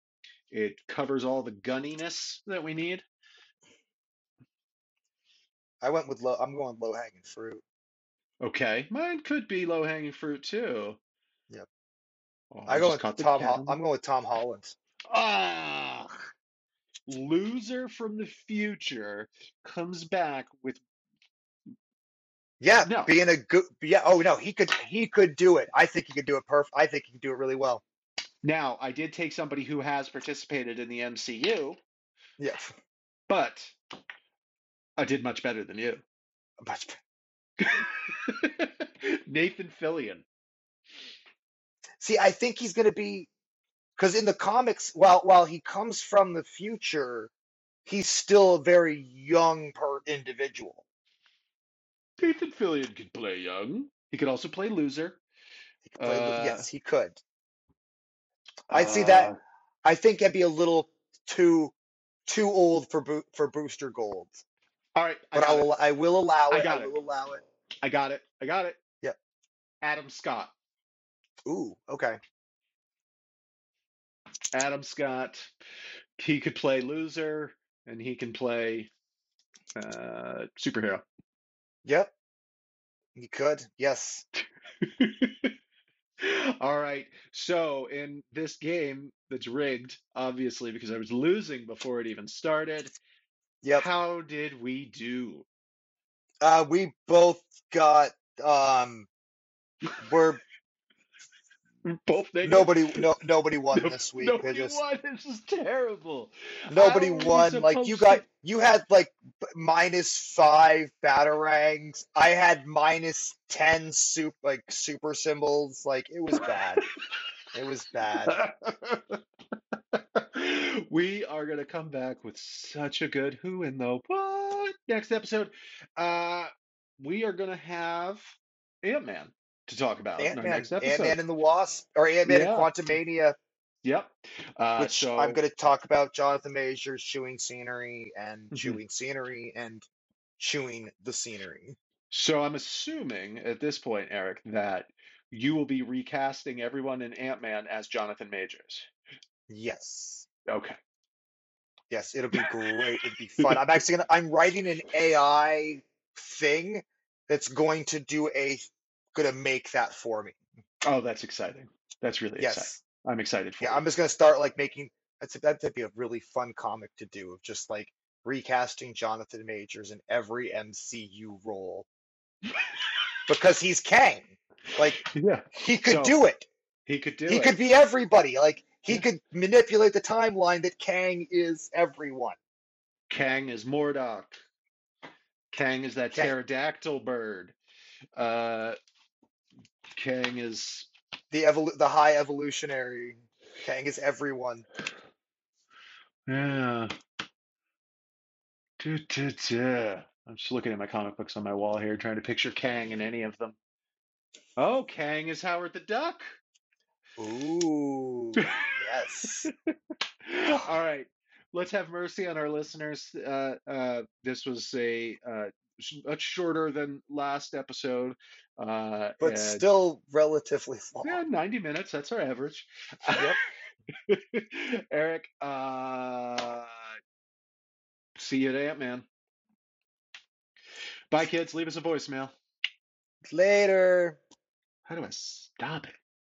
It covers all the gunniness that we need. I went with low. I'm going low hanging fruit. Okay, mine could be low hanging fruit too. Yep. Oh, I, I go with Tom. Ho- I'm going with Tom Holland. Ah, loser from the future comes back with Yeah, no. being a good. Yeah. Oh no, he could. He could do it. I think he could do it perfect. I think he could do it really well. Now, I did take somebody who has participated in the MCU, Yes. but I did much better than you. Much. (laughs) Nathan Fillion. See, I think he's going to be because in the comics, while while he comes from the future, he's still a very young per individual. Nathan Fillion could play young. He could also play loser. He could play. Uh, yes, he could. I'd see that. uh, I think that'd be a little too too old for Bo- for Booster Gold, all right, I but I got it. will I will allow I it. I got it. will allow it. I got it. I got it. Yep. Adam Scott. Ooh, okay. Adam Scott. He could play loser, and he can play uh, superhero. Yep, he could. Yes. (laughs) (laughs) All right. So in this game that's rigged, obviously because I was losing before it even started, Yep. how did we do? Uh, we both got um, we're Both (laughs) negative. Nobody, no, nobody won No, this week. Nobody just won. This is terrible. nobody How are we won. Like you got, to? you had like minus five batarangs. I had minus ten soup like super symbols. Like it was bad. It was bad. (laughs) we are going to come back with such a good who in the what next episode. Uh, we are going to have Ant Man to talk about in Ant our Man, next Ant-Man and the Wasp, or Ant Man and Yeah. Quantumania, Yep. Uh, which so I'm going to talk about Jonathan Majors chewing scenery and Mhm. chewing scenery and chewing the scenery. so I'm assuming at this point, Eric, that you will be recasting everyone in Ant Man as Jonathan Majors. Yes. Okay. Yes, it'll be great. It'll be fun. I'm (laughs) actually gonna I'm writing an AI thing that's going to do a gonna make that for me. Oh, that's exciting. That's really exciting. Yes. I'm excited for Yeah, you. I'm just gonna start like making that's that'd be a really fun comic to do of just like recasting Jonathan Majors in every MCU role. Because he's Kang. Like (laughs) Yeah. he could So do it. he could do He it. could be everybody. Like he Yeah. could manipulate the timeline that Kang is everyone. Kang is MODOK. Kang is that Kang, pterodactyl bird. Uh, Kang is the evolu- the high evolutionary. Kang is everyone. yeah. Du- du- du. I'm just looking at my comic books on my wall here, trying to picture Kang in any of them. Oh, Kang is Howard the Duck. Ooh, yes. (laughs) All right, let's have mercy on our listeners. Uh, uh, this was a uh, much shorter than last episode, uh, But and still relatively (laughs) yeah, 90 minutes. That's our average. Yep. (laughs) Eric, uh, see you at Ant Man. Bye, kids. Leave us a voicemail. Later. How do I stop it?